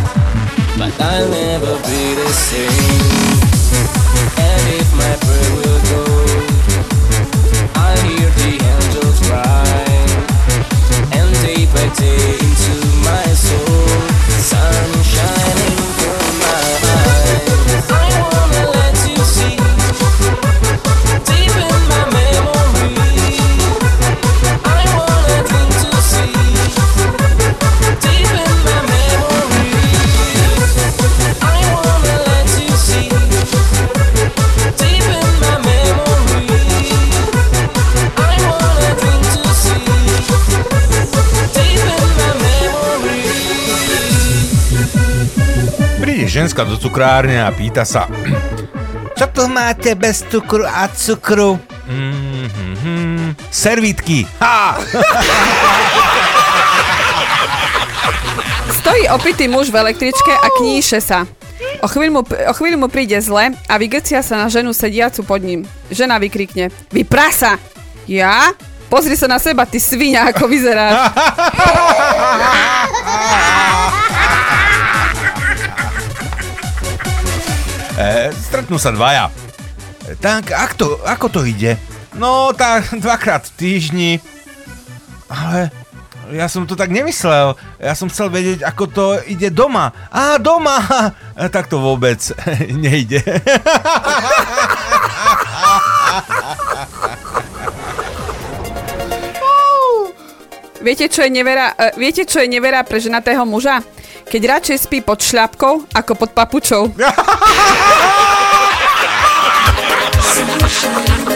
but I'll never be the same. Ženská do cukrárne a pýta sa, čo tu máte bez cukru a cukru? Mm-hmm. Servítky. Ha! Stojí opitý muž v električke a kníše sa. O chvíľu, mu, o chvíľu mu príde zle a vygecia sa na ženu sediacu pod ním. Žena vykrikne. Vy prasa! Ja? Pozri sa na seba, ty svinia, ako vyzeráš. E, stretnú sa dvaja. E, tak, ak to, ako to ide? No, tak dvakrát v týždni. Ale ja som to tak nemyslel. Ja som chcel vedieť, ako to ide doma. Á, doma! E, tak to vôbec nejde. Viete, čo je nevera, uh, viete, čo je nevera pre ženatého muža? Keď radšej spí pod šľapkou, ako pod papučou. Thank you.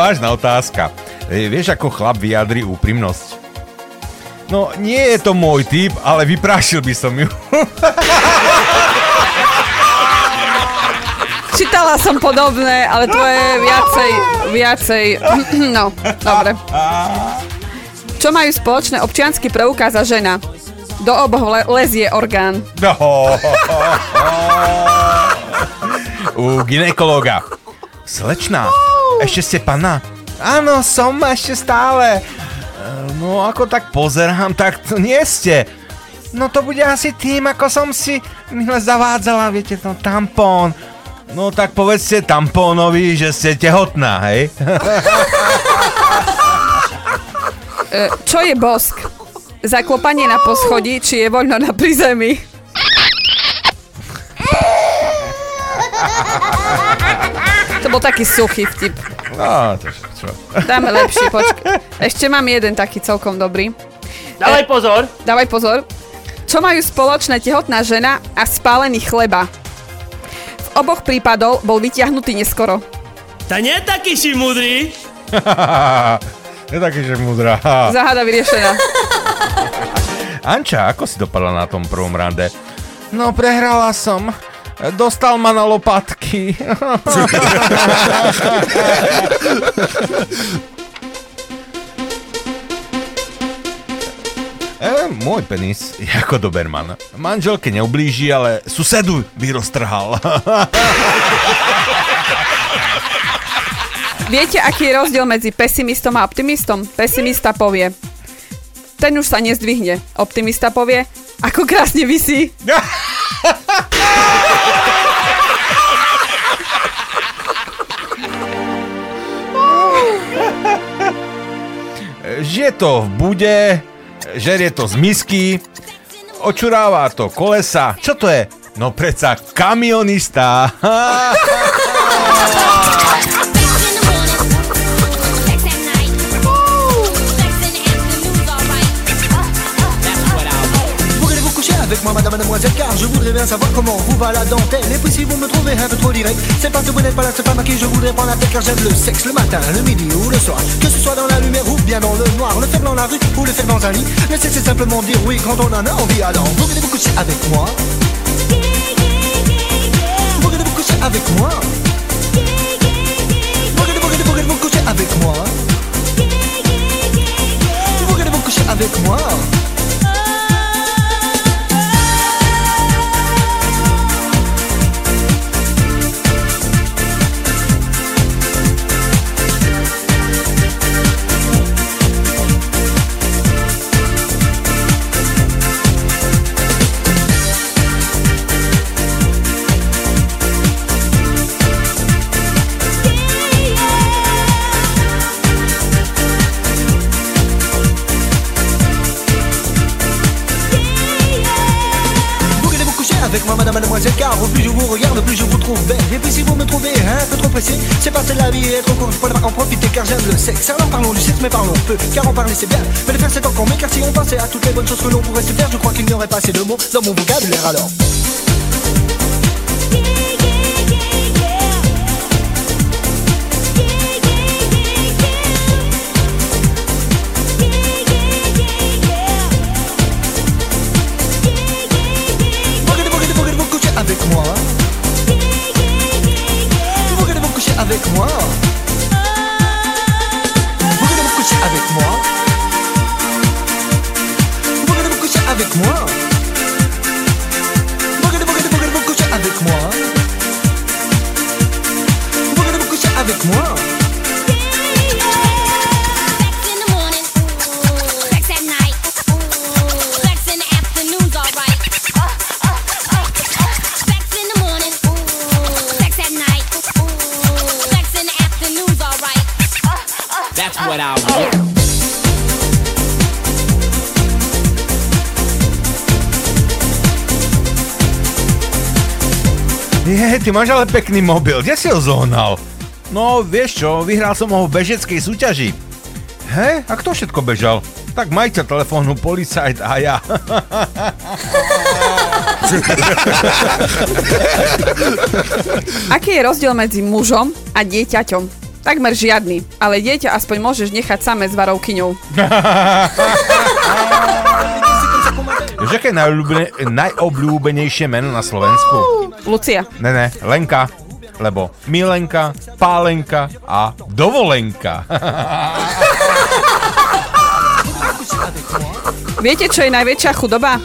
Vážna otázka. E, vieš, ako chlap vyjadri úprimnosť? No, nie je to môj typ, ale vyprášil by som ju. Čítala som podobné, ale tvoje viacej, viacej, no, dobre. Čo majú spoločné občiansky preukaz a žena? Do oboch le- lezie orgán. No. U ginekologa. Slečná, ešte ste pana? Áno, som ešte stále. E, No ako tak pozerám, tak to nie ste. No to bude asi tým, ako som si minule zavádzala, viete, no tampón. No tak povedzte tampónovi, že ste tehotná, hej? E, čo je bosk? Zaklopanie na poschodí, či je voľno na prízemí? To bol taký suchý vtip. No, to čo? Dáme lepší, počkaj. Ešte mám jeden taký celkom dobrý. Dávaj pozor. Dávaj pozor. Čo majú spoločné tehotná žena a spálený chleba? V oboch prípadov bol vyťahnutý neskoro. Ta nie taký si mudrý. je taký, že múdra. Záhada vyriešená. Anča, ako si dopadla na tom prvom rande? No, prehrala som. Dostal ma na lopatky. E, môj penis je ako Doberman. Manželke neublíži, ale susedu by roztrhal. Viete, aký je rozdiel medzi pesimistom a optimistom? Pesimista povie, ten už sa nezdvihne. Optimista povie, ako krásne vysí. Žije to v bude, žerie to z misky, očuráva to kolesa. Čo to je? No preca kamionista. avec moi, madame, mademoiselle, car je voudrais bien savoir comment vous va la dentelle. Et puis si vous me trouvez un peu trop direct, c'est parce que vous n'êtes pas la seule femme à qui je voudrais prendre la tête, car j'aime le sexe le matin, le midi ou le soir. Que ce soit dans la lumière ou bien dans le noir, le faire dans la rue ou le faire dans un lit. Le sexe, c'est simplement dire oui quand on en a envie. Alors, voulez-vous coucher avec moi Voulez-vous coucher avec moi Voulez-vous voulez-vous voulez-vous coucher avec moi Voulez-vous coucher avec moi mademoiselle, car au plus je vous regarde, plus je vous trouve belle. Et puis si vous me trouvez un peu trop pressé, c'est parce que la vie est trop courte pour en profiter, car j'aime le sexe. Alors parlons du sexe, mais parlons peu, car en parler c'est bien, mais le faire c'est encore mieux, car si on pensait à toutes les bonnes choses que l'on pourrait se faire, je crois qu'il n'y aurait pas assez de mots dans mon vocabulaire alors. Whoa. Ty máš ale pekný mobil, kde si ho zohnal? No, vieš čo, vyhral som ho v bežeckej súťaži. He, a kto všetko bežal? Tak majiteľ telefónu, policajt a ja. Aký je rozdiel medzi mužom a dieťaťom? Takmer žiadny, ale dieťa aspoň môžeš nechať samé s varovkyňou. Vieš, aké je najobľúbene- najobľúbenejšie meno na Slovensku? Lucia. Ne, ne, Lenka. Lebo Milenka, Pálenka a Dovolenka. Viete, čo je najväčšia chudoba?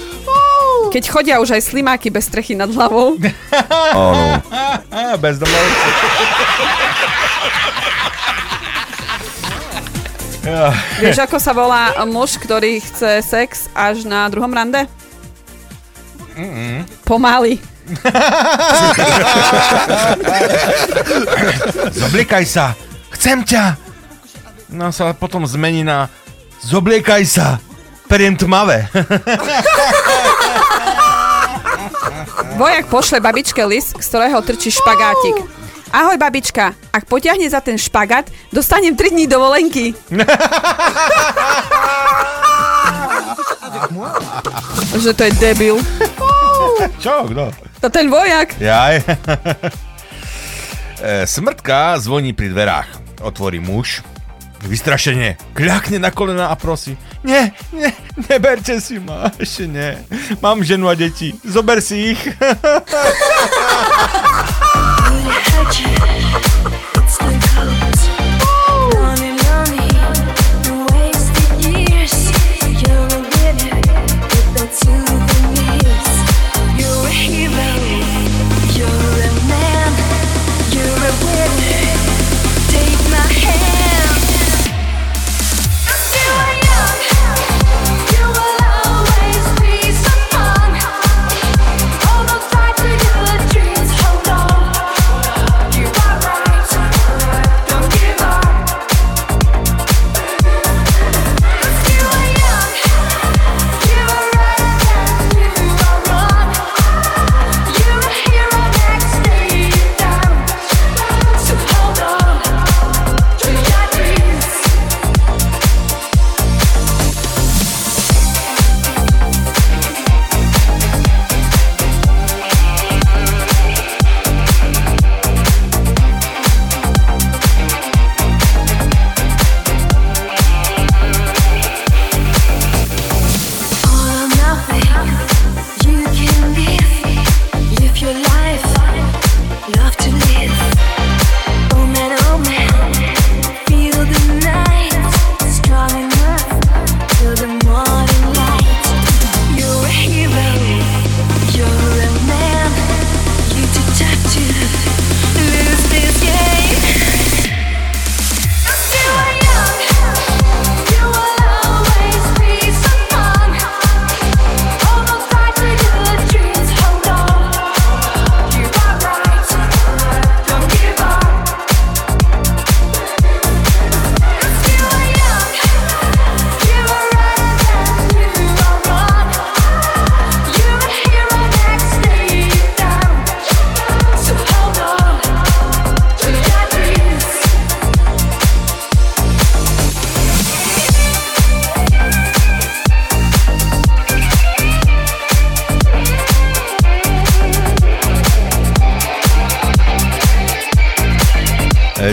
Keď chodia už aj slimáky bez strechy nad hlavou. Áno. Bezdomovci. Vieš, ako sa volá muž, ktorý chce sex až na druhom rande? Mm-mm. Pomaly. Zobliekaj sa, chcem ťa. No sa potom zmení na zobliekaj sa, periem tmavé. Vojak pošle babičke list, z ktorého trčí špagátik. Ahoj babička, ak potiahne za ten špagát, dostanem 3 dní dovolenky. Že to je debil. Čo, kto? To ten vojak. Jaj. E, Smrtka zvoní pri dverách. Otvorí muž. Vystrašenie. Kľakne na kolena a prosí. Nie, nie, neberte si ma. Ešte nie. Mám ženu a deti. Zober si ich. Would it hurt you? It's no color.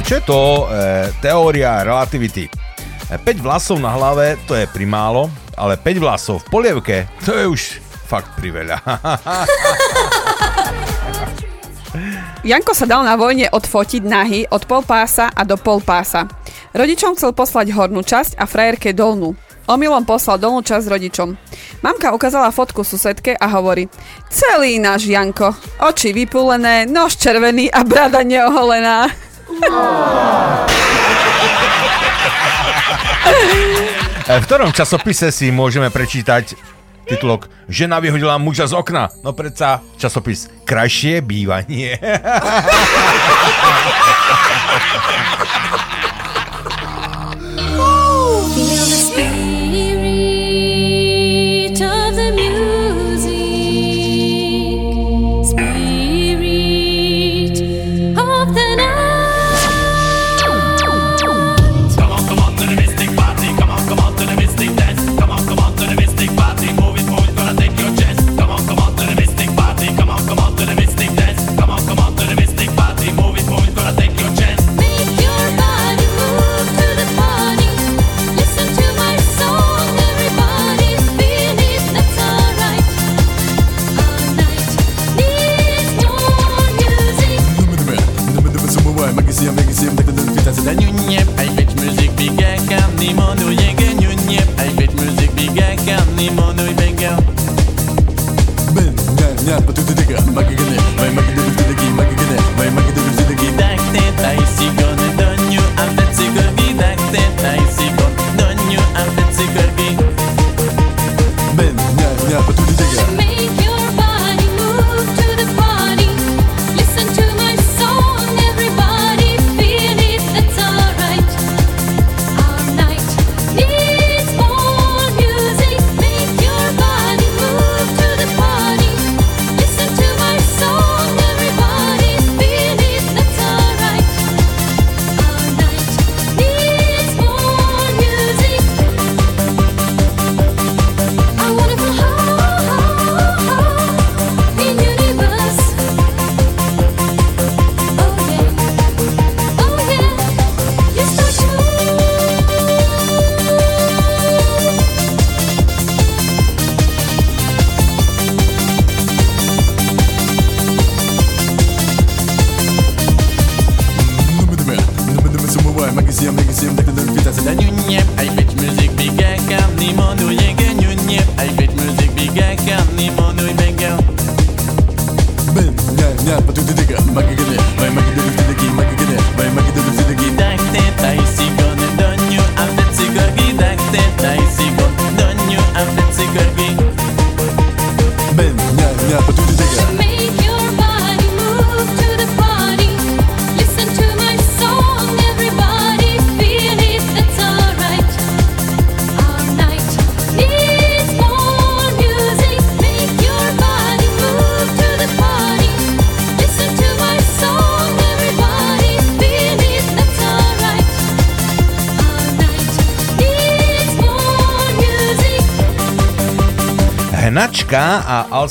Čo je to e, teória relativity? E, 5 vlasov na hlave to je primálo, ale 5 vlasov v polievke to je už fakt priveľa. Janko sa dal na vojne odfotiť nahy od pol pása a do pol pása. Rodičom chcel poslať hornú časť a frajerke dolnú. Omylom poslal dolnú časť rodičom. Mamka ukázala fotku susedke a hovorí Celý náš Janko, oči vypulené, nož červený a brada neoholená. E, V ktorom časopise si môžeme prečítať titulok Žena vyhodila muža z okna? No predsa časopis Krajšie bývanie.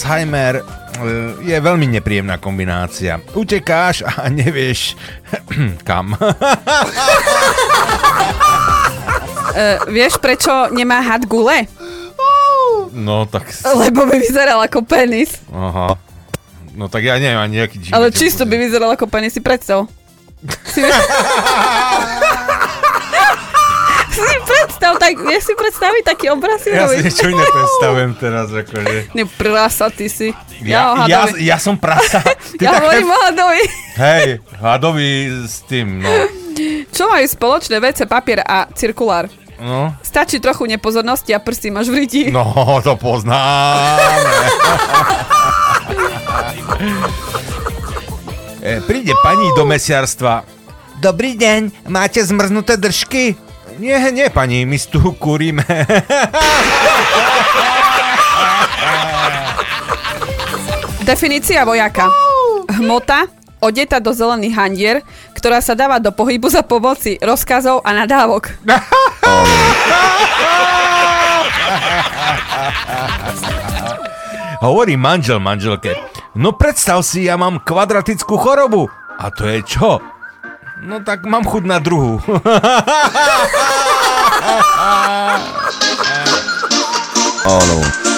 Alzheimer e, je veľmi nepríjemná kombinácia. Utekáš a nevieš kam. Uh, vieš, prečo nemá had gule? No tak... Lebo by vyzeral ako penis. Aha. No tak ja neviem ani nejaký Ale čisto by vyzeral ako penis, si predstav. Si, predstav, tak, vieš si predstaviť taký obraz? Ja si niečo iné predstavujem teraz, akože... Ne, prasa, ty si. Ja, ja, hadovi. ja som prasa. Ty ja hovorím o hadovi. Hej, hadový s tým, no. Čo majú spoločné WC papier a cirkulár? No, Stačí trochu nepozornosti a prsty máš v ryti. no to poznáme. E, príde pani do mesiarstva. Dobrý deň, máte zmrznuté držky? Nie, nie, pani, my tu kúrime. Definícia vojaka. Hmota, odeta do zelených handier, ktorá sa dáva do pohybu za pomoci rozkazov a nadávok. Hovorí manžel manželke. No predstav si, ja mám kvadratickú chorobu. A to je čo? No tak mám chud na druhú. All over.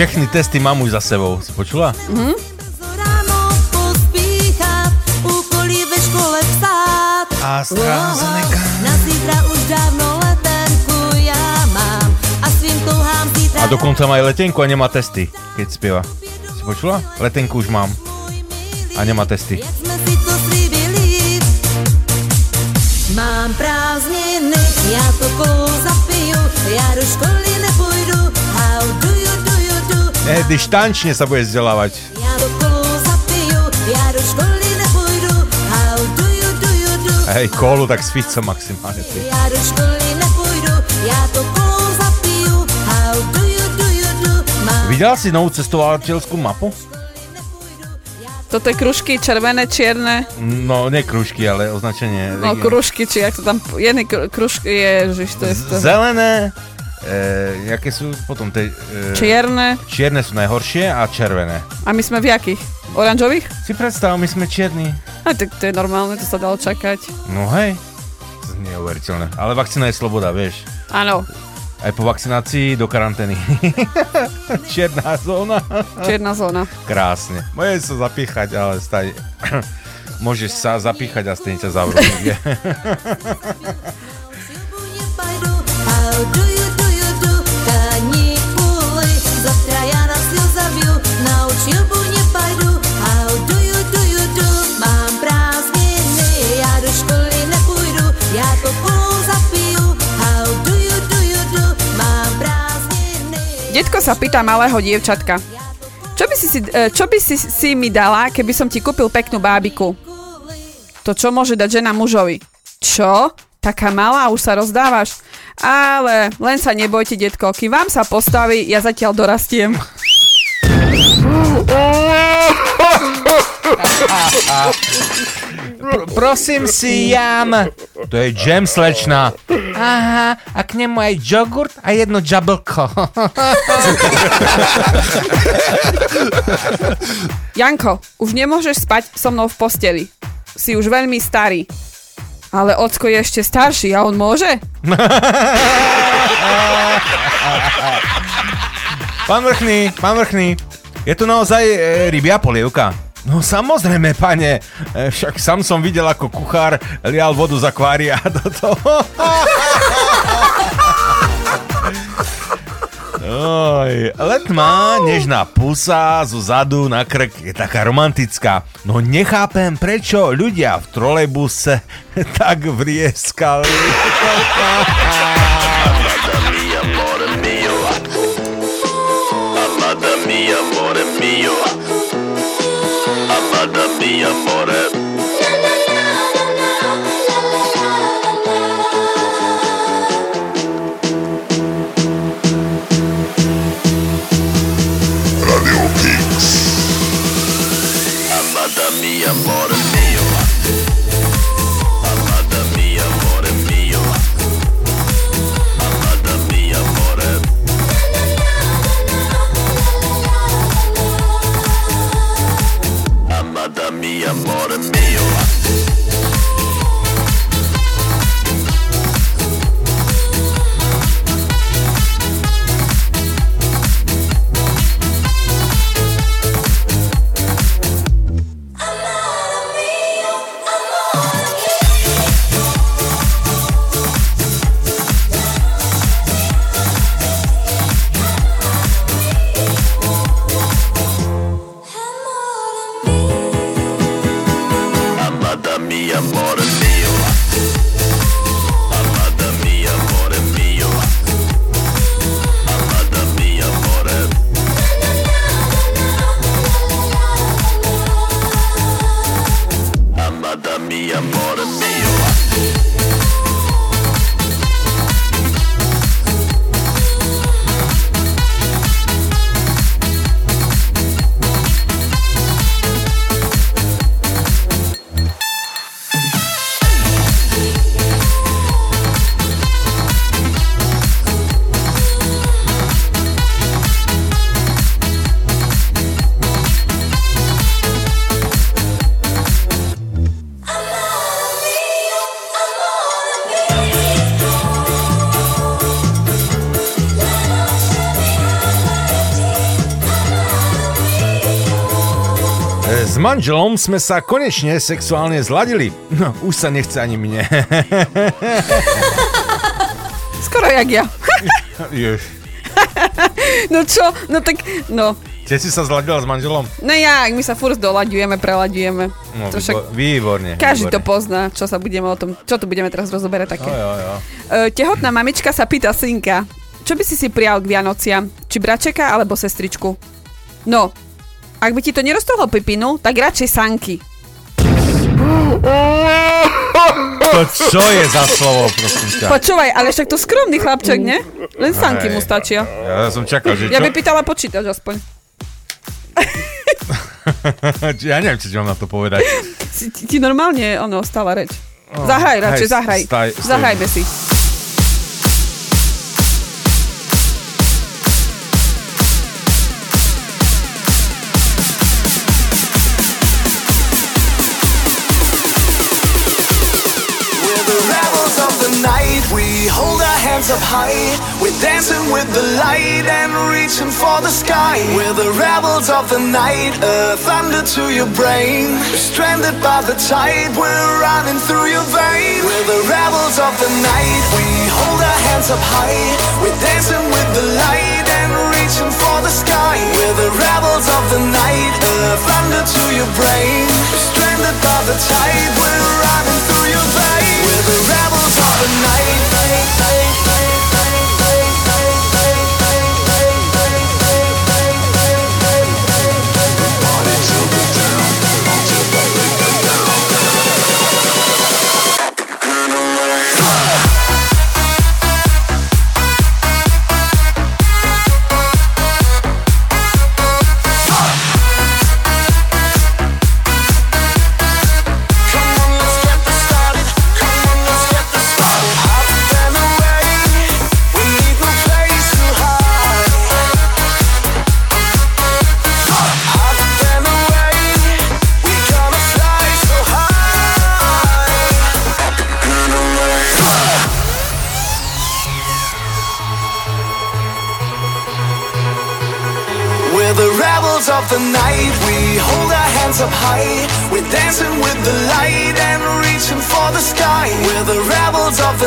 Všechny testy mám už za sebou. Si počula? Mhm. Psát. A strázené Na zítra už dávno letenku já mám a svým touhám zítra A dokonca má aj letenku a nemá testy, keď spieva. Si počula? Letenku už mám. A nemá testy. jsme si to slíbili. Mám prázdniny, já to kolu zapiju, já do školy nepůjdu. You, do? Eh, ty štančne sa bude vzdelávať. Do školy do you, do you, do? Hej, kolu, tak s Ficom maximálne. Ty. Já do školy nepůjdu, já to kolu zapiju. How do you, do you, do? Mám Videla si novú cestovateľskú mapu? Toto je kružky červené, čierne, No, nie kružky, ale označenie. no kružky, či jak to tam, jedný kru- kružky je, že to je to. Zelené, e, jaké sú potom tie... E, Čierne. Čierne sú najhoršie a červené. A my sme v jakých? Oranžových? Si predstav, my sme čierni. A tak to je normálne, to sa dalo čakať. No hej, to je neuveriteľné. Ale vakcína je sloboda, vieš. Áno, Aj po vakcinácii do karantény. Čierna zóna. čierna zóna. Krásne. Môžeš sa zapíchať, ale stane... Môžeš sa zapíchať a stejne ťa zavrú Sa pýta malého dievčatka. Čo by si, si, e, čo by si, si mi dala, keby som ti kúpil peknú bábiku? To čo môže dať žena mužovi? Čo? Taká malá, už sa rozdávaš? Ale len sa nebojte, detko, kým vám sa postaví, ja zatiaľ dorastiem. Pr- prosím si, jam. To je džem, slečna. Aha, a k nemu aj jogurt a jedno džablko. Janko, už nemôžeš spať so mnou v posteli. Si už veľmi starý. Ale Ocko je ešte starší a on môže? Pán Vrchný, pán Vrchný, je tu naozaj e, rybia polievka? No samozrejme, pane, e, však sám som videl, ako kuchár lial vodu z akvária do toho. Oj, letmá, nežná pusa zo zadu na krk je taká romantická. No nechápem, prečo ľudia v trolejbuse tak vrieskali. Amada mia, amore. Radio manželom sme sa konečne sexuálne zladili. No, už sa nechce ani mne. Skoro jak ja. Jež. No čo? No tak, no. Ty si sa zladila s manželom? No jak, my sa furt dolaďujeme, prelaďujeme. No, To však výbo- výborne. Každý to výborne. pozná, čo sa budeme o tom, čo tu budeme teraz rozoberať také. Jo, jo. E, tehotná mamička sa pýta synka, čo by si si prijal k Vianociam? Či bračeka alebo sestričku? No, ak by ti to neroztrhlo pipinu, tak radšej sanky. To čo je za slovo, prosím ťa? Počúvaj, ale však to skromný chlapček, ne? Len sanky mu stačia. Ja som čakal, že čo? Ja by pýtala počítač aspoň. ja neviem, čo ti mám na to povedať. Ti, ti normálne, ono, stála reč. Zahraj radšej, zahraj. Zahrajme si. We hold our hands up high. We're dancing with the light and reaching for the sky. We're the rebels of the night. A thunder to your brain. Stranded by the tide. We're running through your veins. We're the rebels of the night. We hold our hands up high. We're dancing with the light and reaching for the sky. We're the rebels of the night. A thunder to your brain. Stranded by the tide. We're running through your veins. The night.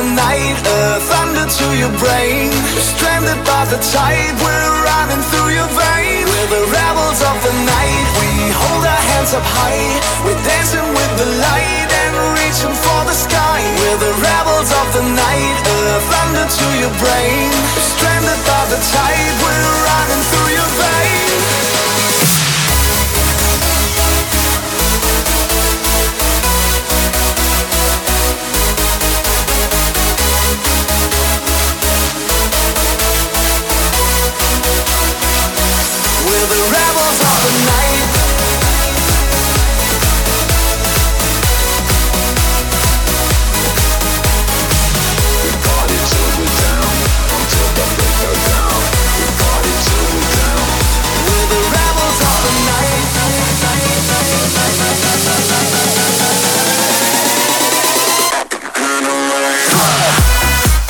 The night. A thunder to your brain. Stranded by the tide. We're running through your veins. We're the rebels of the night. We hold our hands up high. We're dancing with the light and reaching for the sky. We're the rebels of the night. A thunder to your brain. Stranded by the tide. We're running through your veins.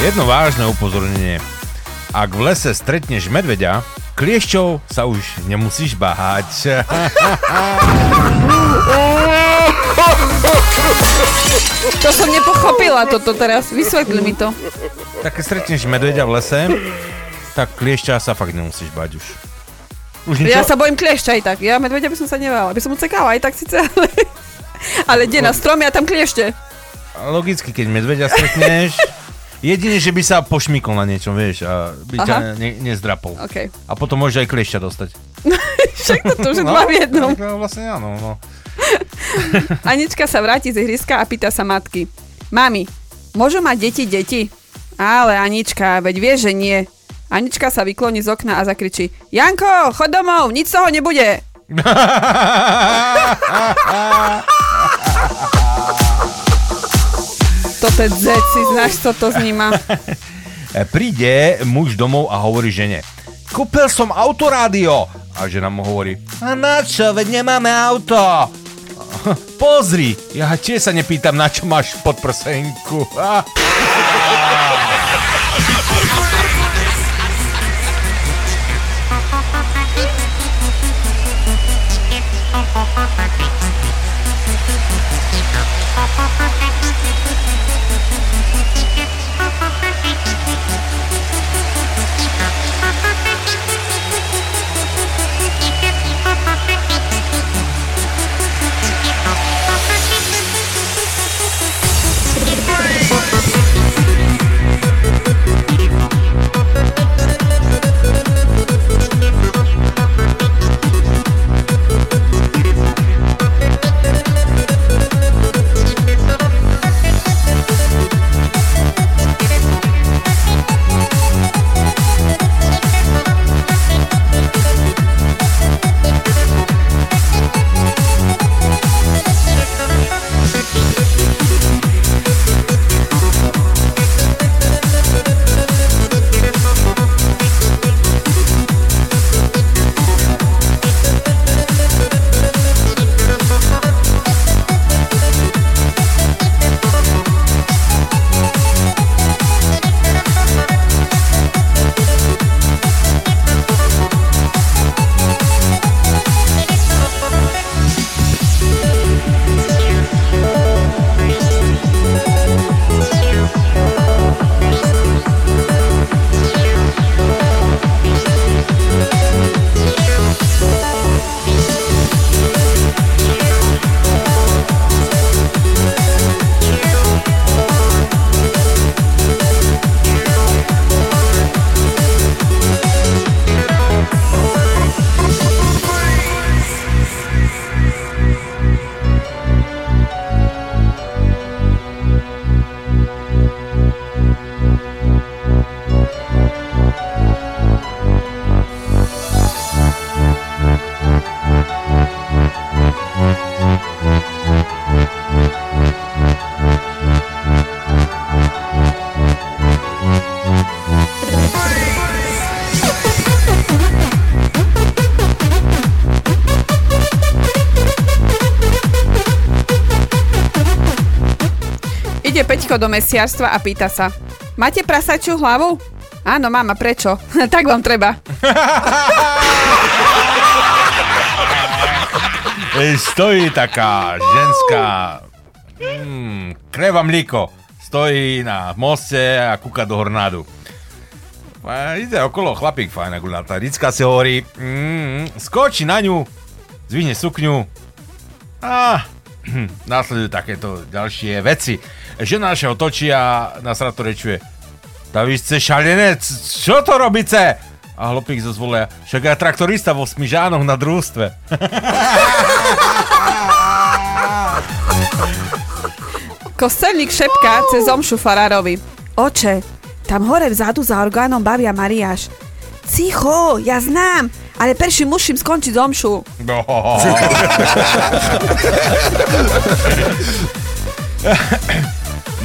Jedno vážne upozornenie. Ak v lese stretneš medveďa, kliešťov sa už nemusíš báhať. To som nepochopila toto teraz. Vysvetli mi to. tak keď stretneš medveďa v lese, tak kliešťa sa fakt nemusíš bať už. Už niečo? Ja sa bojím kliešťa aj tak. Ja medveďa by som sa nebala. By som ucekala aj tak síce, ale... Ale kde na stromy a tam kliešte. Logicky, keď medveďa stretneš, jedine, že by sa pošmykol na niečom, vieš, a by ťa Aha. ne, nezdrapol. OK. A potom môže aj kliešťa dostať. Však to už je dva v jednom. No, vlastne áno, no. Anička sa vráti z ihriska a pýta sa matky. Mami, môžu mať deti deti? Ale Anička, veď vieš, že nie. Anička sa vykloní z okna a zakričí Janko, chod domov, nič z toho nebude. Toto je zec, si znáš, co to. E, Príde muž domov a hovorí žene. Kúpil som autorádio. A žena mu hovorí, a na čo, veď nemáme auto. Pozri, ja tiež sa nepýtam, na čo máš podprsenku. Ide Peťko do mesiarstva a pýta sa. Máte prasačiu hlavu? Áno, mám, a prečo? tak vám treba. Stojí taká ženská mm, kreva mlíko. Stojí na moste a kúka do hornádu. A ide okolo chlapík fajná guľatá. Ricka si hovorí, mm, skočí na ňu, zvihne sukňu a následujú takéto ďalšie veci. Žena sa otočí a nás to rečuje. Ta vy ste šalenec, čo to robíte? A hlopík zo zvolia, však ja traktorista vo Smižánoch na družstve. Kostelník šepká cez omšu farárovi. Oče, tam hore vzadu za orgánom bavia Mariáš. Cicho, ja znám, ale perši musím skončiť omšu. No.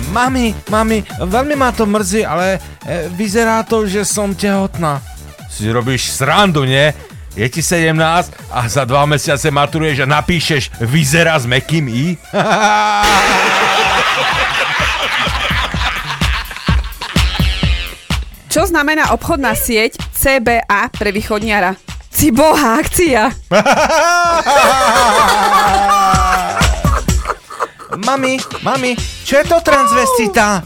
mami, mami, veľmi ma to mrzí, ale e, vyzerá to, že som tehotná. Si robíš srandu, nie? Je ti 17 a za dva mesiace maturuješ a napíšeš vyzerá s mekým i? Čo znamená obchodná sieť CBA pre východniara? Ciboha akcia. mami, mami, čo je to transvestita?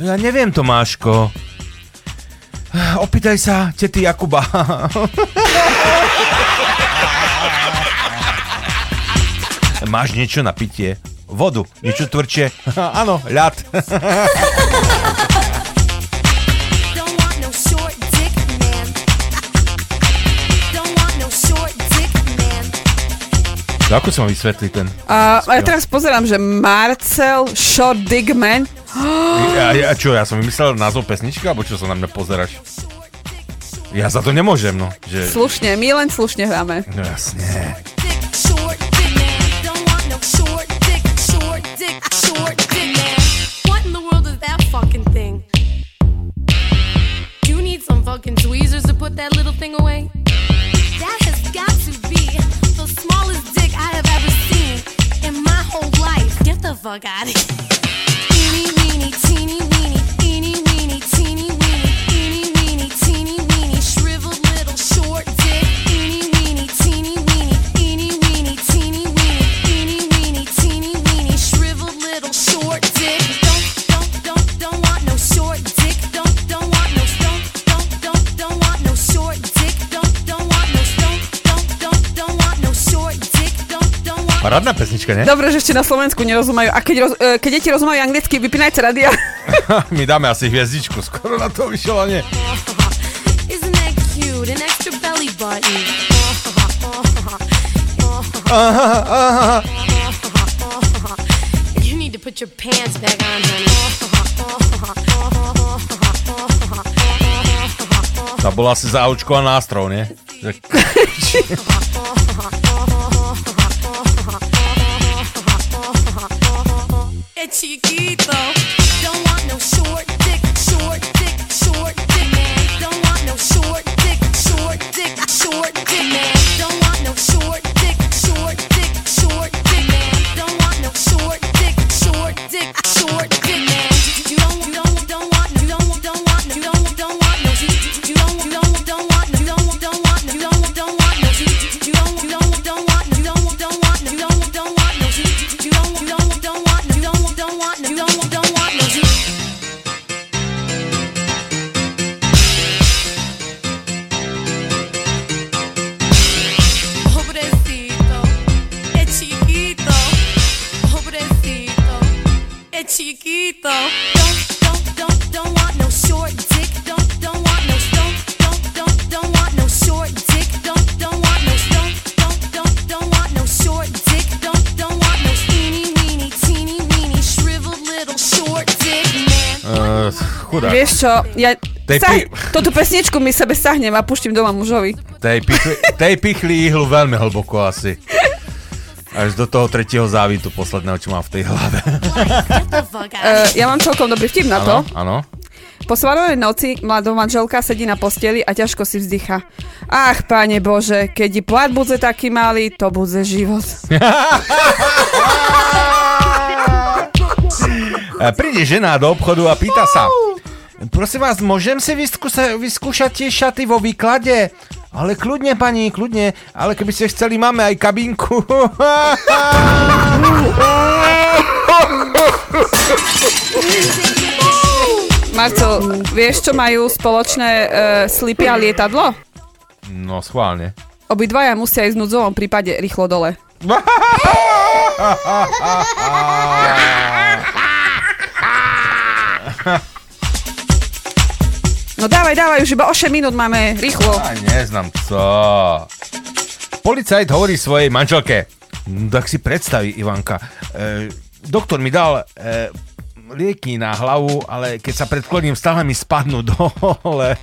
Ja neviem, Tomáško. Opýtaj sa tety Jakuba. Máš niečo na pitie? Vodu, niečo tvrdšie? Áno, ľad. Ako sa mám vysvetliť ten? A ja teraz pozerám, že Marcel Short Digman. Ja, ja, čo, ja som vymyslel názov pesničky, alebo čo sa na mňa pozeráš? Ja za to nemôžem, no. Že... Slušne, my len slušne hráme. No jasne. No fucking tweezers to put that little thing away. The fuck out of teeny, teeny, teeny, weeny, shriveled little short dick. Eeny, parádna pesnička, ne? Dobre, že ešte na Slovensku nerozumajú. A keď, roz, e, keď deti rozumajú anglicky, vypínajte radia. My dáme asi hviezdičku, skoro na to. Aha, aha. You need to put your pants back on, honey. Tá bola asi zaočkovaná nástroj, nie? chiquito. Čo, ja... Tej Sah, pi- Toto pesničku mi sebe sahnem a puštím doma mužovi. Tej pichli, tej pichli ihlu veľmi hlboko asi. Až do toho tretieho závitu posledného, čo mám v tej hlave. Uh, ja mám celkom dobrý vtip na to. Áno. Po svadobnej noci mladá manželka sedí na posteli a ťažko si vzdycha. Ach, páne Bože, keď je plat bude taký malý, to bude život. E, Príde žena do obchodu a pýta sa, prosím vás, môžem si vyskúša, vyskúšať tie šaty vo výklade? Ale kľudne, pani, kľudne, ale keby ste chceli, máme aj kabinku. Marcel, vieš, čo majú spoločné uh, slipy a lietadlo? No, schválne. Obidvaja musia ísť v núdzovom prípade rýchlo dole. No dávaj, dávaj, už iba 8 minút máme, rýchlo. A neznám co. Policajt hovorí svojej manželke. "No, Tak si predstaví, Ivanka. E, doktor mi dal e, lieky na hlavu, ale keď sa predkloním, stále mi spadnú dole.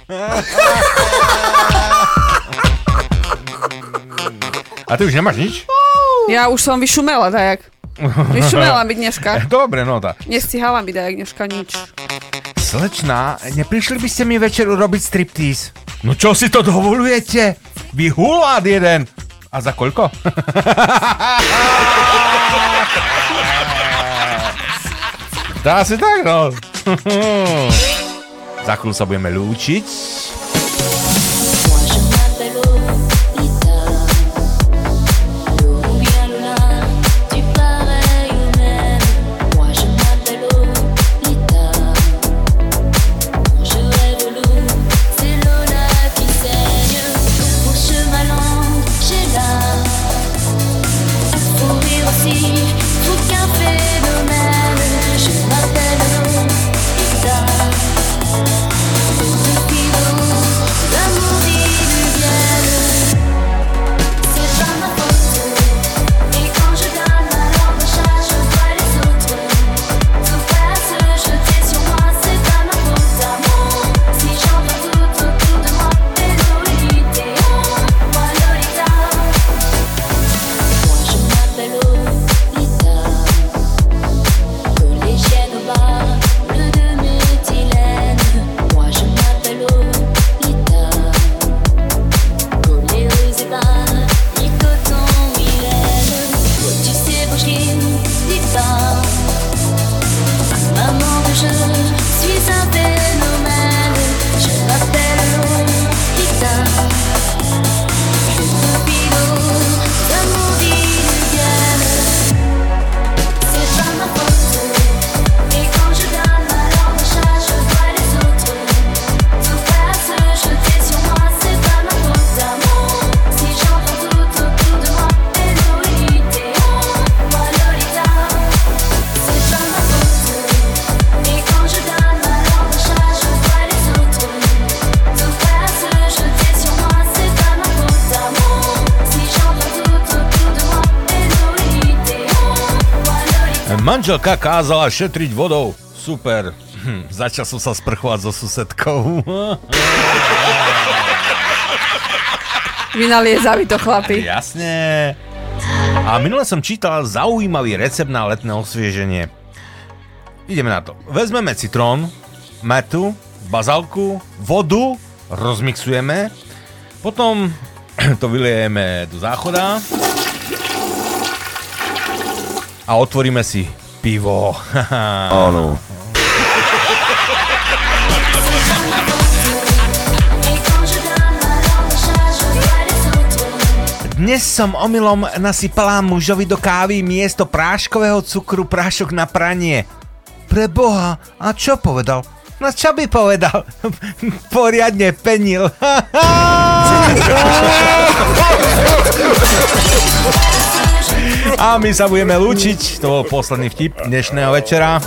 A ty už nemáš nič? Ja už som vyšumela, dajak. Vyšumela mi dneška. Dobre, no tak. Nestihala mi dajak dneška nič. Slečná, neprišli by ste mi večer urobiť striptease? No čo si to dovolujete? Vy hulát jeden. A za koľko? Dá si tak, no. za chvíľu sa budeme lúčiť. Manželka kázala šetriť vodou. Super. Hm, začal som sa sprchovať so susedkou. Vynaliezaví to chlapi. Jasne. A minule som čítal zaujímavý recept na letné osvieženie. Ideme na to. Vezmeme citrón, metu, bazalku, vodu, rozmixujeme, potom to vyliejeme do záchoda a otvoríme si pivo. Áno. Dnes som omylom nasypala mužovi do kávy miesto práškového cukru prášok na pranie. Preboha, a čo povedal? No čo by povedal? Poriadne penil. A my sa budeme lúčiť. To bol posledný vtip dnešného večera.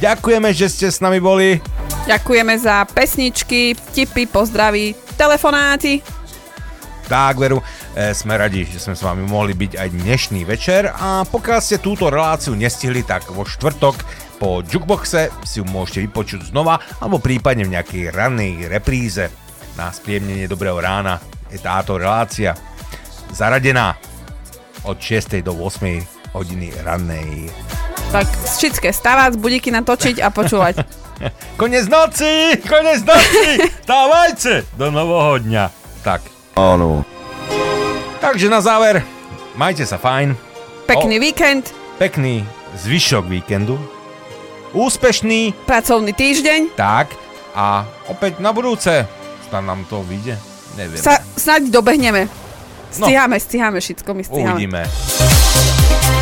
Ďakujeme, že ste s nami boli. Ďakujeme za pesničky, tipy, pozdraví, telefonáty. Tak, veru, e, sme radi, že sme s vami mohli byť aj dnešný večer a pokiaľ ste túto reláciu nestihli, tak vo štvrtok po Jukeboxe si ju môžete vypočuť znova alebo prípadne v nejakej rannej repríze na spriemnenie dobrého rána je táto relácia zaradená od 6. do 8. hodiny rannej. Tak všetké stavať, budíky natočiť a počúvať. Konec noci! Konec noci! Stávajte! Do nového dňa. Tak. Áno. Takže na záver, majte sa fajn. Pekný víkend, Pekný zvyšok víkendu. Úspešný. pracovný týždeň. Tak. A opäť na budúce. Snad nám to vyjde. Neviem. Sa, snáď dobehneme. Stíhame, no. stíhame, stíhame všetko, my stíhame. Uvidíme.